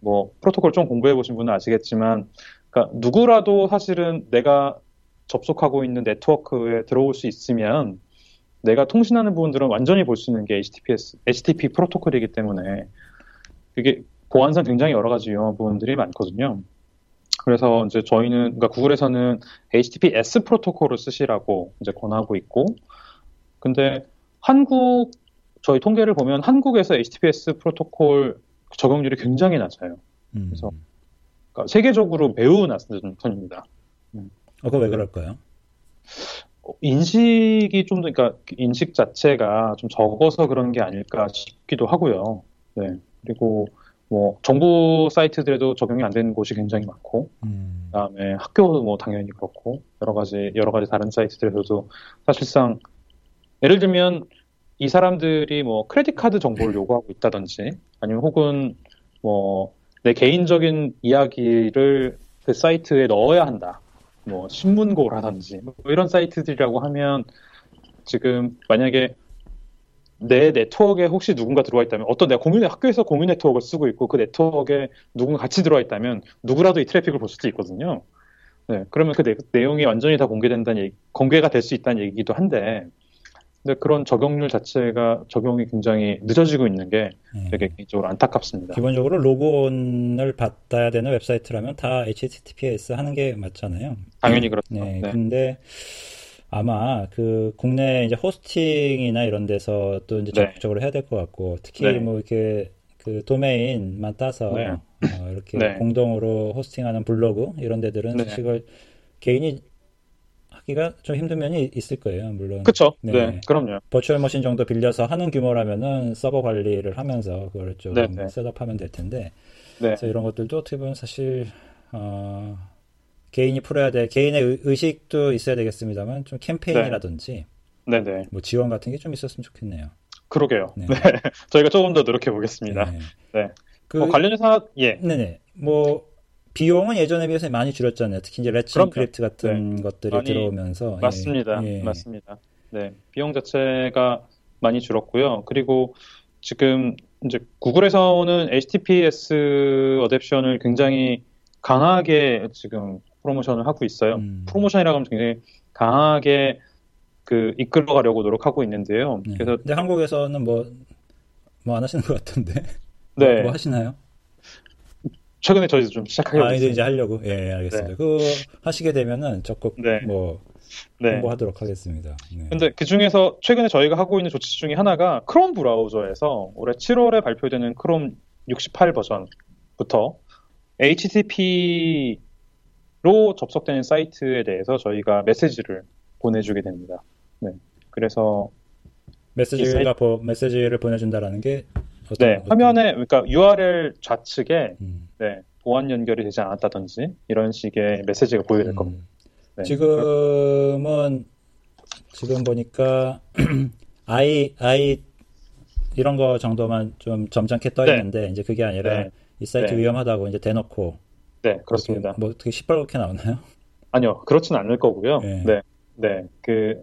뭐 프로토콜 좀 공부해 보신 분은 아시겠지만 그러니까 누구라도 사실은 내가 접속하고 있는 네트워크에 들어올 수 있으면 내가 통신하는 부분들은 완전히 볼 수 있는 게 HTTPS, HTTP 프로토콜이기 때문에 그게 보안상 굉장히 여러 가지 유용한 부분들이 많거든요. 그래서 이제 저희는 그러니까 구글에서는 HTTPS 프로토콜을 쓰시라고 이제 권하고 있고 근데 한국 저희 통계를 보면 한국에서 HTTPS 프로토콜 적용률이 굉장히 낮아요. 음. 그래서 그러니까 세계적으로 매우 낮은 편입니다. 음. 어, 그왜 그럴까요? 인식이 좀 더, 그러니까 인식 자체가 좀 적어서 그런 게 아닐까 싶기도 하고요. 네. 그리고 뭐 정부 사이트들에도 적용이 안 되는 곳이 굉장히 많고, 음. 그다음에 학교도 뭐 당연히 그렇고 여러 가지 여러 가지 다른 사이트들에서도 사실상 예를 들면 이 사람들이 뭐 credit card 정보를 요구하고 있다든지 아니면 혹은 뭐 내 개인적인 이야기를 그 사이트에 넣어야 한다. 뭐 신문고라든지 뭐 이런 사이트들이라고 하면 지금 만약에 내 네트워크에 혹시 누군가 들어와 있다면 어떤 내가 공유 학교에서 공유 네트워크를 쓰고 있고 그 네트워크에 누군가 같이 들어와 있다면 누구라도 이 트래픽을 볼 수도 있거든요. 네, 그러면 그 내, 용이 완전히 다 공개된다는 얘기, 공개가 될 수 있다는 얘기기도 한데, 근데 그런 적용률 자체가 적용이 굉장히 늦어지고 있는 게 네. 되게 개인적으로 안타깝습니다. 기본적으로 로그온을 받아야 되는 웹사이트라면 다 HTTPS 하는 게 맞잖아요. 당연히 그렇죠. 네, 네. 근데 아마 그 국내 이제 호스팅이나 이런 데서 또 이제 네. 적극적으로 해야 될 것 같고 특히 네. 뭐 이렇게 그 도메인만 따서 네. 어, 이렇게 네. 공동으로 호스팅하는 블로그 이런 데들은 네. 사실 개인이 하기가 좀 힘든 면이 있을 거예요. 물론. 그렇죠. 네. 네. 그럼요. 버추얼 머신 정도 빌려서 하는 규모라면은 서버 관리를 하면서 그걸 좀 셋업하면 될 텐데. 그래서 이런 것들도 어떻게 보면 사실 어, 개인이 풀어야 될 개인의 의식도 있어야 되겠습니다만 좀 캠페인이라든지 네. 네 뭐 지원 같은 게 좀 있었으면 좋겠네요. 그러게요. 네. 네. 저희가 조금 더 노력해 보겠습니다. 네. 네. 그뭐 관련해서 예. 네네. 뭐 비용은 예전에 비해서 많이 줄었잖아요. 특히 이제 Let's Encrypt 같은 네. 것들이 많이, 들어오면서 예. 맞습니다. 예. 맞습니다. 네. 비용 자체가 많이 줄었고요. 그리고 지금 이제 구글에서는 HTTPS adoption을 굉장히 강하게 지금 프로모션을 하고 있어요. 음. 프로모션이라고 하면 굉장히 강하게 그 이끌어가려고 노력하고 있는데요. 네. 그래서 근데 한국에서는 뭐 뭐 안 하시는 것 같은데. 네. 뭐 하시나요? 최근에 저희도 좀 시작하게 아, 이제 이제 하려고. 예, 예 알겠습니다. 네. 그거 하시게 되면은 적극 네. 뭐 네. 홍보하도록 하겠습니다. 네. 근데 그 중에서 최근에 저희가 하고 있는 조치 중에 하나가 크롬 브라우저에서 올해 7월에 발표되는 크롬 68 버전부터 HTTP 로 접속되는 사이트에 대해서 저희가 메시지를 보내주게 됩니다. 네. 그래서 메시지가 보, 메시지를 보내준다라는 게 네. 화면에 그러니까 URL 좌측에 음. 네, 보안 연결이 되지 않았다든지 이런 식의 메시지가 보여질 음. 겁니다. 네. 지금은 지금 보니까 i i 이런 거 정도만 좀 점잖게 떠 네. 있는데 네. 이제 그게 아니라 네. 이 사이트 네. 위험하다고 이제 대놓고 네, 그렇습니다. 뭐 어떻게 시뻘겋게 나오나요? 아니요, 그렇지는 않을 거고요. 네, 네, 네. 그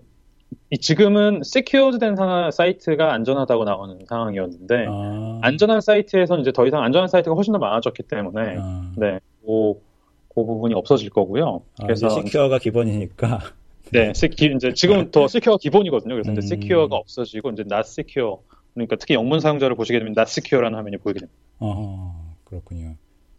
지금은 secured된 사이트가 안전하다고 나오는 상황이었는데 아. 안전한 사이트에서는 이제 더 이상 안전한 사이트가 훨씬 더 많아졌기 때문에 아. 네, 그, 그 부분이 없어질 거고요. 아, 그래서 시큐어가 기본이니까. 네, 시키 이제 지금은 더 시큐어가 기본이거든요. 그래서 음. 이제 시큐어가 없어지고 이제 not secure 그러니까 특히 영문 사용자를 보시게 되면 not secure라는 화면이 보이게 됩니다. 아, 그렇군요.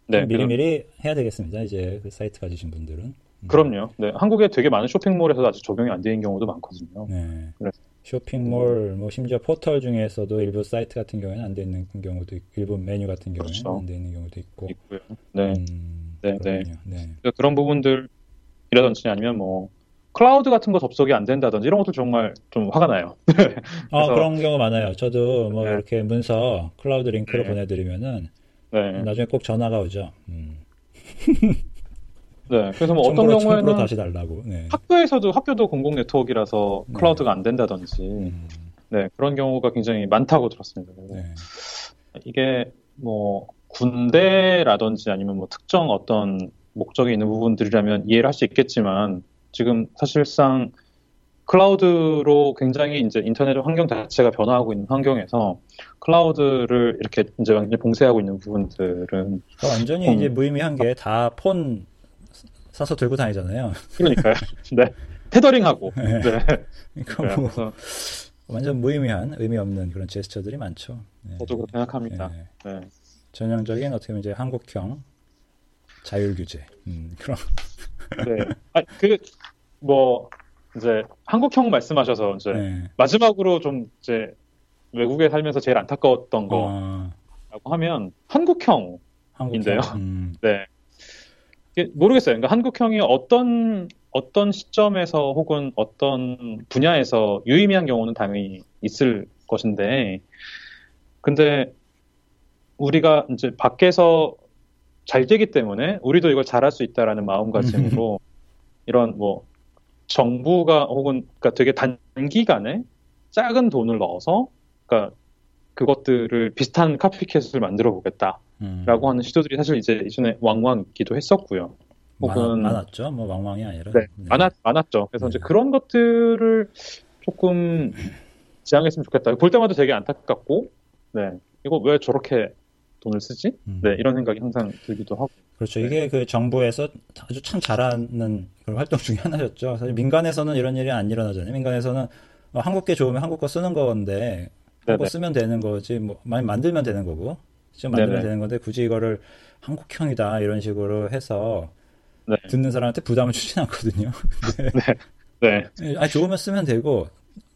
네, 미리미리 해야 되겠습니다. 이제 그 사이트 가지신 분들은. 음. 그럼요. 네, 한국에 되게 많은 쇼핑몰에서 아직 적용이 안 되는 경우도 많거든요. 네. 그래서. 쇼핑몰, 뭐 심지어 포털 중에서도 일부 사이트 같은 경우에는 안 돼 있는 경우도 있고, 일부 메뉴 같은 경우에는 그렇죠. 안돼 있는 경우도 있고. 있고요. 네, 음, 네, 네. 네. 그런 부분들이라든지 아니면 뭐 클라우드 같은 거 접속이 안 된다든지 이런 것도 정말 좀 화가 나요. 아 그런 경우 많아요. 저도 뭐 네. 이렇게 문서 클라우드 링크를 네. 보내드리면은 네. 나중에 꼭 전화가 오죠. 음. 네, 그래서 뭐 어떤 경우에는 다시 달라고. 네. 학교에서도 학교도 공공 네트워크라서 네. 클라우드가 안 된다든지, 음. 네 그런 경우가 굉장히 많다고 들었습니다. 네. 이게 뭐 군대라든지 아니면 뭐 특정 어떤 목적이 있는 부분들이라면 이해를 할 수 있겠지만 지금 사실상 클라우드로 굉장히 이제 인터넷 환경 자체가 변화하고 있는 환경에서 클라우드를 이렇게 이제 완전히 봉쇄하고 있는 부분들은 그러니까 완전히 음, 이제 무의미한 게 다 폰 사서 들고 다니잖아요. 그러니까요. 네. 테더링하고. 네. 네. 그러니까 뭐 그래서. 완전 무의미한 의미 없는 그런 제스처들이 많죠. 네. 저도 그렇게 생각합니다. 네. 네. 전형적인 어떻게 보면 이제 한국형 자율 규제 음, 그런. 네. 아, 그뭐 이제 한국형 말씀하셔서 이제 네. 마지막으로 좀 이제 외국에 살면서 제일 안타까웠던 거라고 아. 하면 한국형인데요. 한국형. 음. 네. 모르겠어요. 그러니까 한국형이 어떤 어떤 시점에서 혹은 어떤 분야에서 유의미한 경우는 당연히 있을 것인데, 근데 우리가 이제 밖에서 잘 되기 때문에 우리도 이걸 잘할 수 있다라는 마음가짐으로 이런 뭐 정부가 혹은 그러니까 되게 단기간에 작은 돈을 넣어서 그러니까 그것들을 비슷한 카피캣을 만들어 보겠다 라고 음. 하는 시도들이 사실 이제 이전에 왕왕 있기도 했었고요. 혹은 많았, 죠 뭐 왕왕이 아니라. 네, 네. 많았 많았죠. 그래서 네. 이제 그런 것들을 조금 지향했으면 좋겠다. 볼 때마다 되게 안타깝고, 네, 이거 왜 저렇게 돈을 쓰지? 음. 네, 이런 생각이 항상 들기도 하고. 그렇죠. 이게 네. 그 정부에서 아주 참 잘하는 그런 활동 중에 하나였죠. 사실 민간에서는 이런 일이 안 일어나잖아요. 민간에서는 어, 한국계 좋으면 한국 거 쓰는 건데 한국 거 쓰면 되는 거지 뭐 많이 만들면 되는 거고 만들면 네네. 되는 건데 굳이 이거를 한국형이다 이런 식으로 해서 네. 듣는 사람한테 부담을 주진 않거든요. 네. 네. 네. 아니 좋으면 쓰면 되고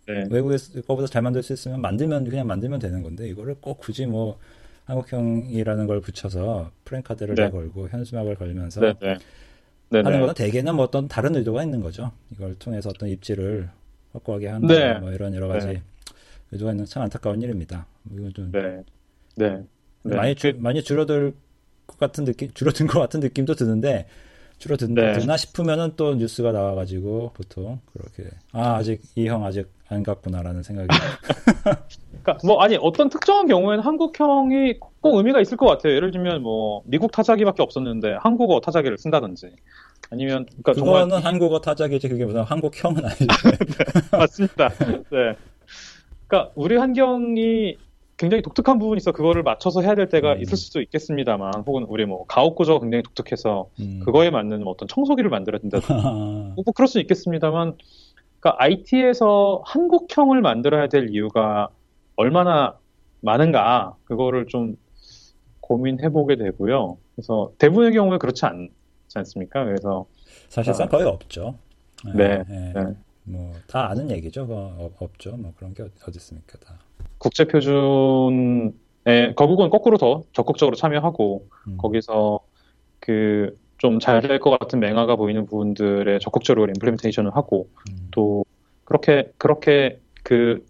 네. 외국에 거보다 잘 만들 수 있으면 만들면 그냥 만들면 되는 건데 이거를 꼭 굳이 뭐 한국형이라는 걸 붙여서 프랭카드를 네. 걸고 현수막을 걸면서 네, 네. 네 하는 거는 대개는 뭐 어떤 다른 의도가 있는 거죠. 이걸 통해서 어떤 입지를 확고하게 하는 네. 뭐 이런 여러 가지 네. 의도가 있는 참 안타까운 일입니다. 이건 좀 네. 네. 많이 주, 많이 줄어들 것 같은 느낌 줄어든 것 같은 느낌도 드는데 줄어드나 네. 싶으면은 또 뉴스가 나와가지고 보통 그렇게 아 아직 이 형 아직 안 갔구나라는 생각이. 그러니까 뭐 아니 어떤 특정한 경우에는 한국형이 꼭 의미가 있을 것 같아요. 예를 들면 뭐 미국 타자기밖에 없었는데 한국어 타자기를 쓴다든지 아니면 그러니까 그거는 정말... 한국어 타자기지 그게 무슨 한국형은 아니죠. 네, 맞습니다. 네. 그러니까 우리 환경이 굉장히 독특한 부분이 있어 그거를 맞춰서 해야 될 때가 음. 있을 수도 있겠습니다만 혹은 우리 뭐 가옥 구조가 굉장히 독특해서 음. 그거에 맞는 어떤 청소기를 만들어야 된다든지 뭐 그럴 수 있겠습니다만 그러니까 IT에서 한국형을 만들어야 될 이유가 얼마나 많은가 그거를 좀 고민해 보게 되고요. 그래서 대부분의 경우에 그렇지 않 지 않습니까? 그래서 사실상 아, 거의 없죠. 네. 네. 네. 뭐 다 아는 얘기죠. 뭐 없죠. 뭐 그런 게 어디 있습니까? 다. 국제 표준에 거국은 거꾸로 더 적극적으로 참여하고 음. 거기서 그 좀 잘 될 것 같은 맹화가 보이는 부분들에 적극적으로 임플리멘테이션을 하고 음. 또 그렇게 그렇게 그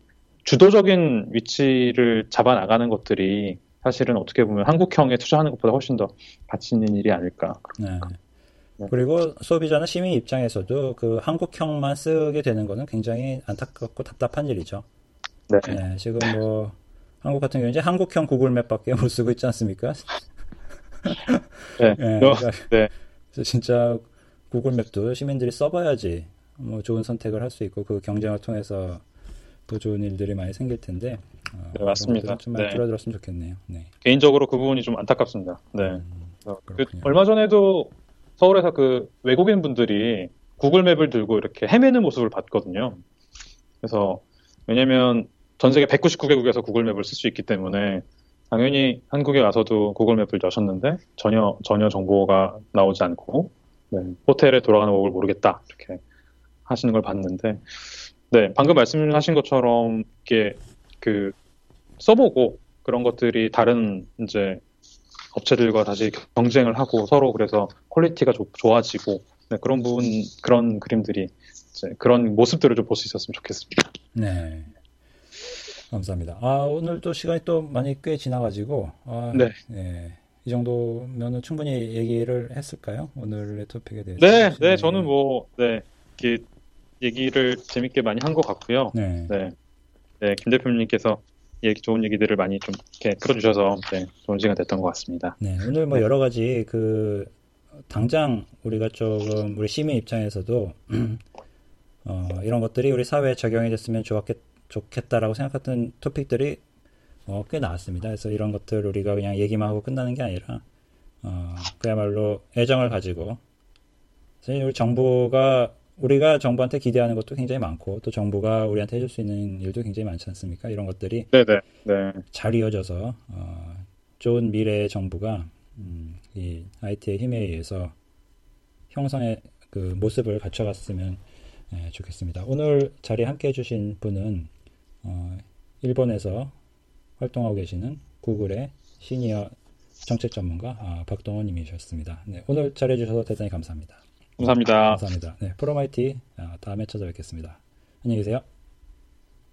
주도적인 위치를 잡아 나가는 것들이 사실은 어떻게 보면 한국형에 투자하는 것보다 훨씬 더 가치 있는 일이 아닐까. 네. 네. 그리고 소비자나 시민 입장에서도 그 한국형만 쓰게 되는 것은 굉장히 안타깝고 답답한 일이죠. 네. 네 지금 뭐 한국 같은 경우 이제 한국형 구글맵밖에 못 쓰고 있지 않습니까? 네. 네, 그러니까 네. 그래서 진짜 구글맵도 시민들이 써봐야지 뭐 좋은 선택을 할 수 있고 그 경쟁을 통해서 더 좋은 일들이 많이 생길 텐데 어, 네, 맞습니다. 좀 많이 네. 줄어들었으면 좋겠네요. 네. 개인적으로 그 부분이 좀 안타깝습니다. 네. 음, 그 얼마 전에도 서울에서 그 외국인 분들이 구글맵을 들고 이렇게 헤매는 모습을 봤거든요. 그래서 왜냐면 전 세계 199개국에서 구글맵을 쓸 수 있기 때문에 당연히 한국에 와서도 구글맵을 여셨는데 전혀 전혀 정보가 나오지 않고 네, 호텔에 돌아가는 법을 모르겠다 이렇게 하시는 걸 봤는데 네 방금 말씀하신 것처럼 이게 그 써보고 그런 것들이 다른 이제 업체들과 다시 경쟁을 하고 서로 그래서 퀄리티가 조, 좋아지고 네, 그런 부분 그런 그림들이 그런 모습들을 좀 볼 수 있었으면 좋겠습니다. 네. 감사합니다. 아, 오늘 또 시간이 또 많이 꽤 지나가지고, 아, 네. 네. 이 정도면은 충분히 얘기를 했을까요? 오늘의 토픽에 대해서. 네, 네, 저는 뭐, 네, 이렇게 얘기를 재밌게 많이 한 것 같고요. 네. 네. 네, 김 대표님께서 얘기, 좋은 얘기들을 많이 좀 이렇게 풀어주셔서 네, 좋은 시간 됐던 것 같습니다. 네, 오늘 뭐 여러 가지 그 당장 우리가 조금 우리 시민 입장에서도 어, 이런 것들이 우리 사회에 적용이 됐으면 좋았겠, 좋겠다라고 생각했던 토픽들이 어, 꽤 나왔습니다. 그래서 이런 것들 우리가 그냥 얘기만 하고 끝나는 게 아니라 어, 그야말로 애정을 가지고 사실 우리 정부가 우리가 정부한테 기대하는 것도 굉장히 많고 또 정부가 우리한테 해줄 수 있는 일도 굉장히 많지 않습니까? 이런 것들이 네네, 네. 잘 이어져서 어, 좋은 미래의 정부가 음, 이 IT의 힘에 의해서 형성의 그 모습을 갖춰갔으면 예, 좋겠습니다. 오늘 자리에 함께 해주신 분은 어, 일본에서 활동하고 계시는 구글의 시니어 정책 전문가 아, 박동원 님이셨습니다. 네, 오늘 잘해 주셔서 대단히 감사합니다. 감사합니다. 감사합니다. 네, 프로마이티 아, 다음에 찾아뵙겠습니다. 안녕히 계세요.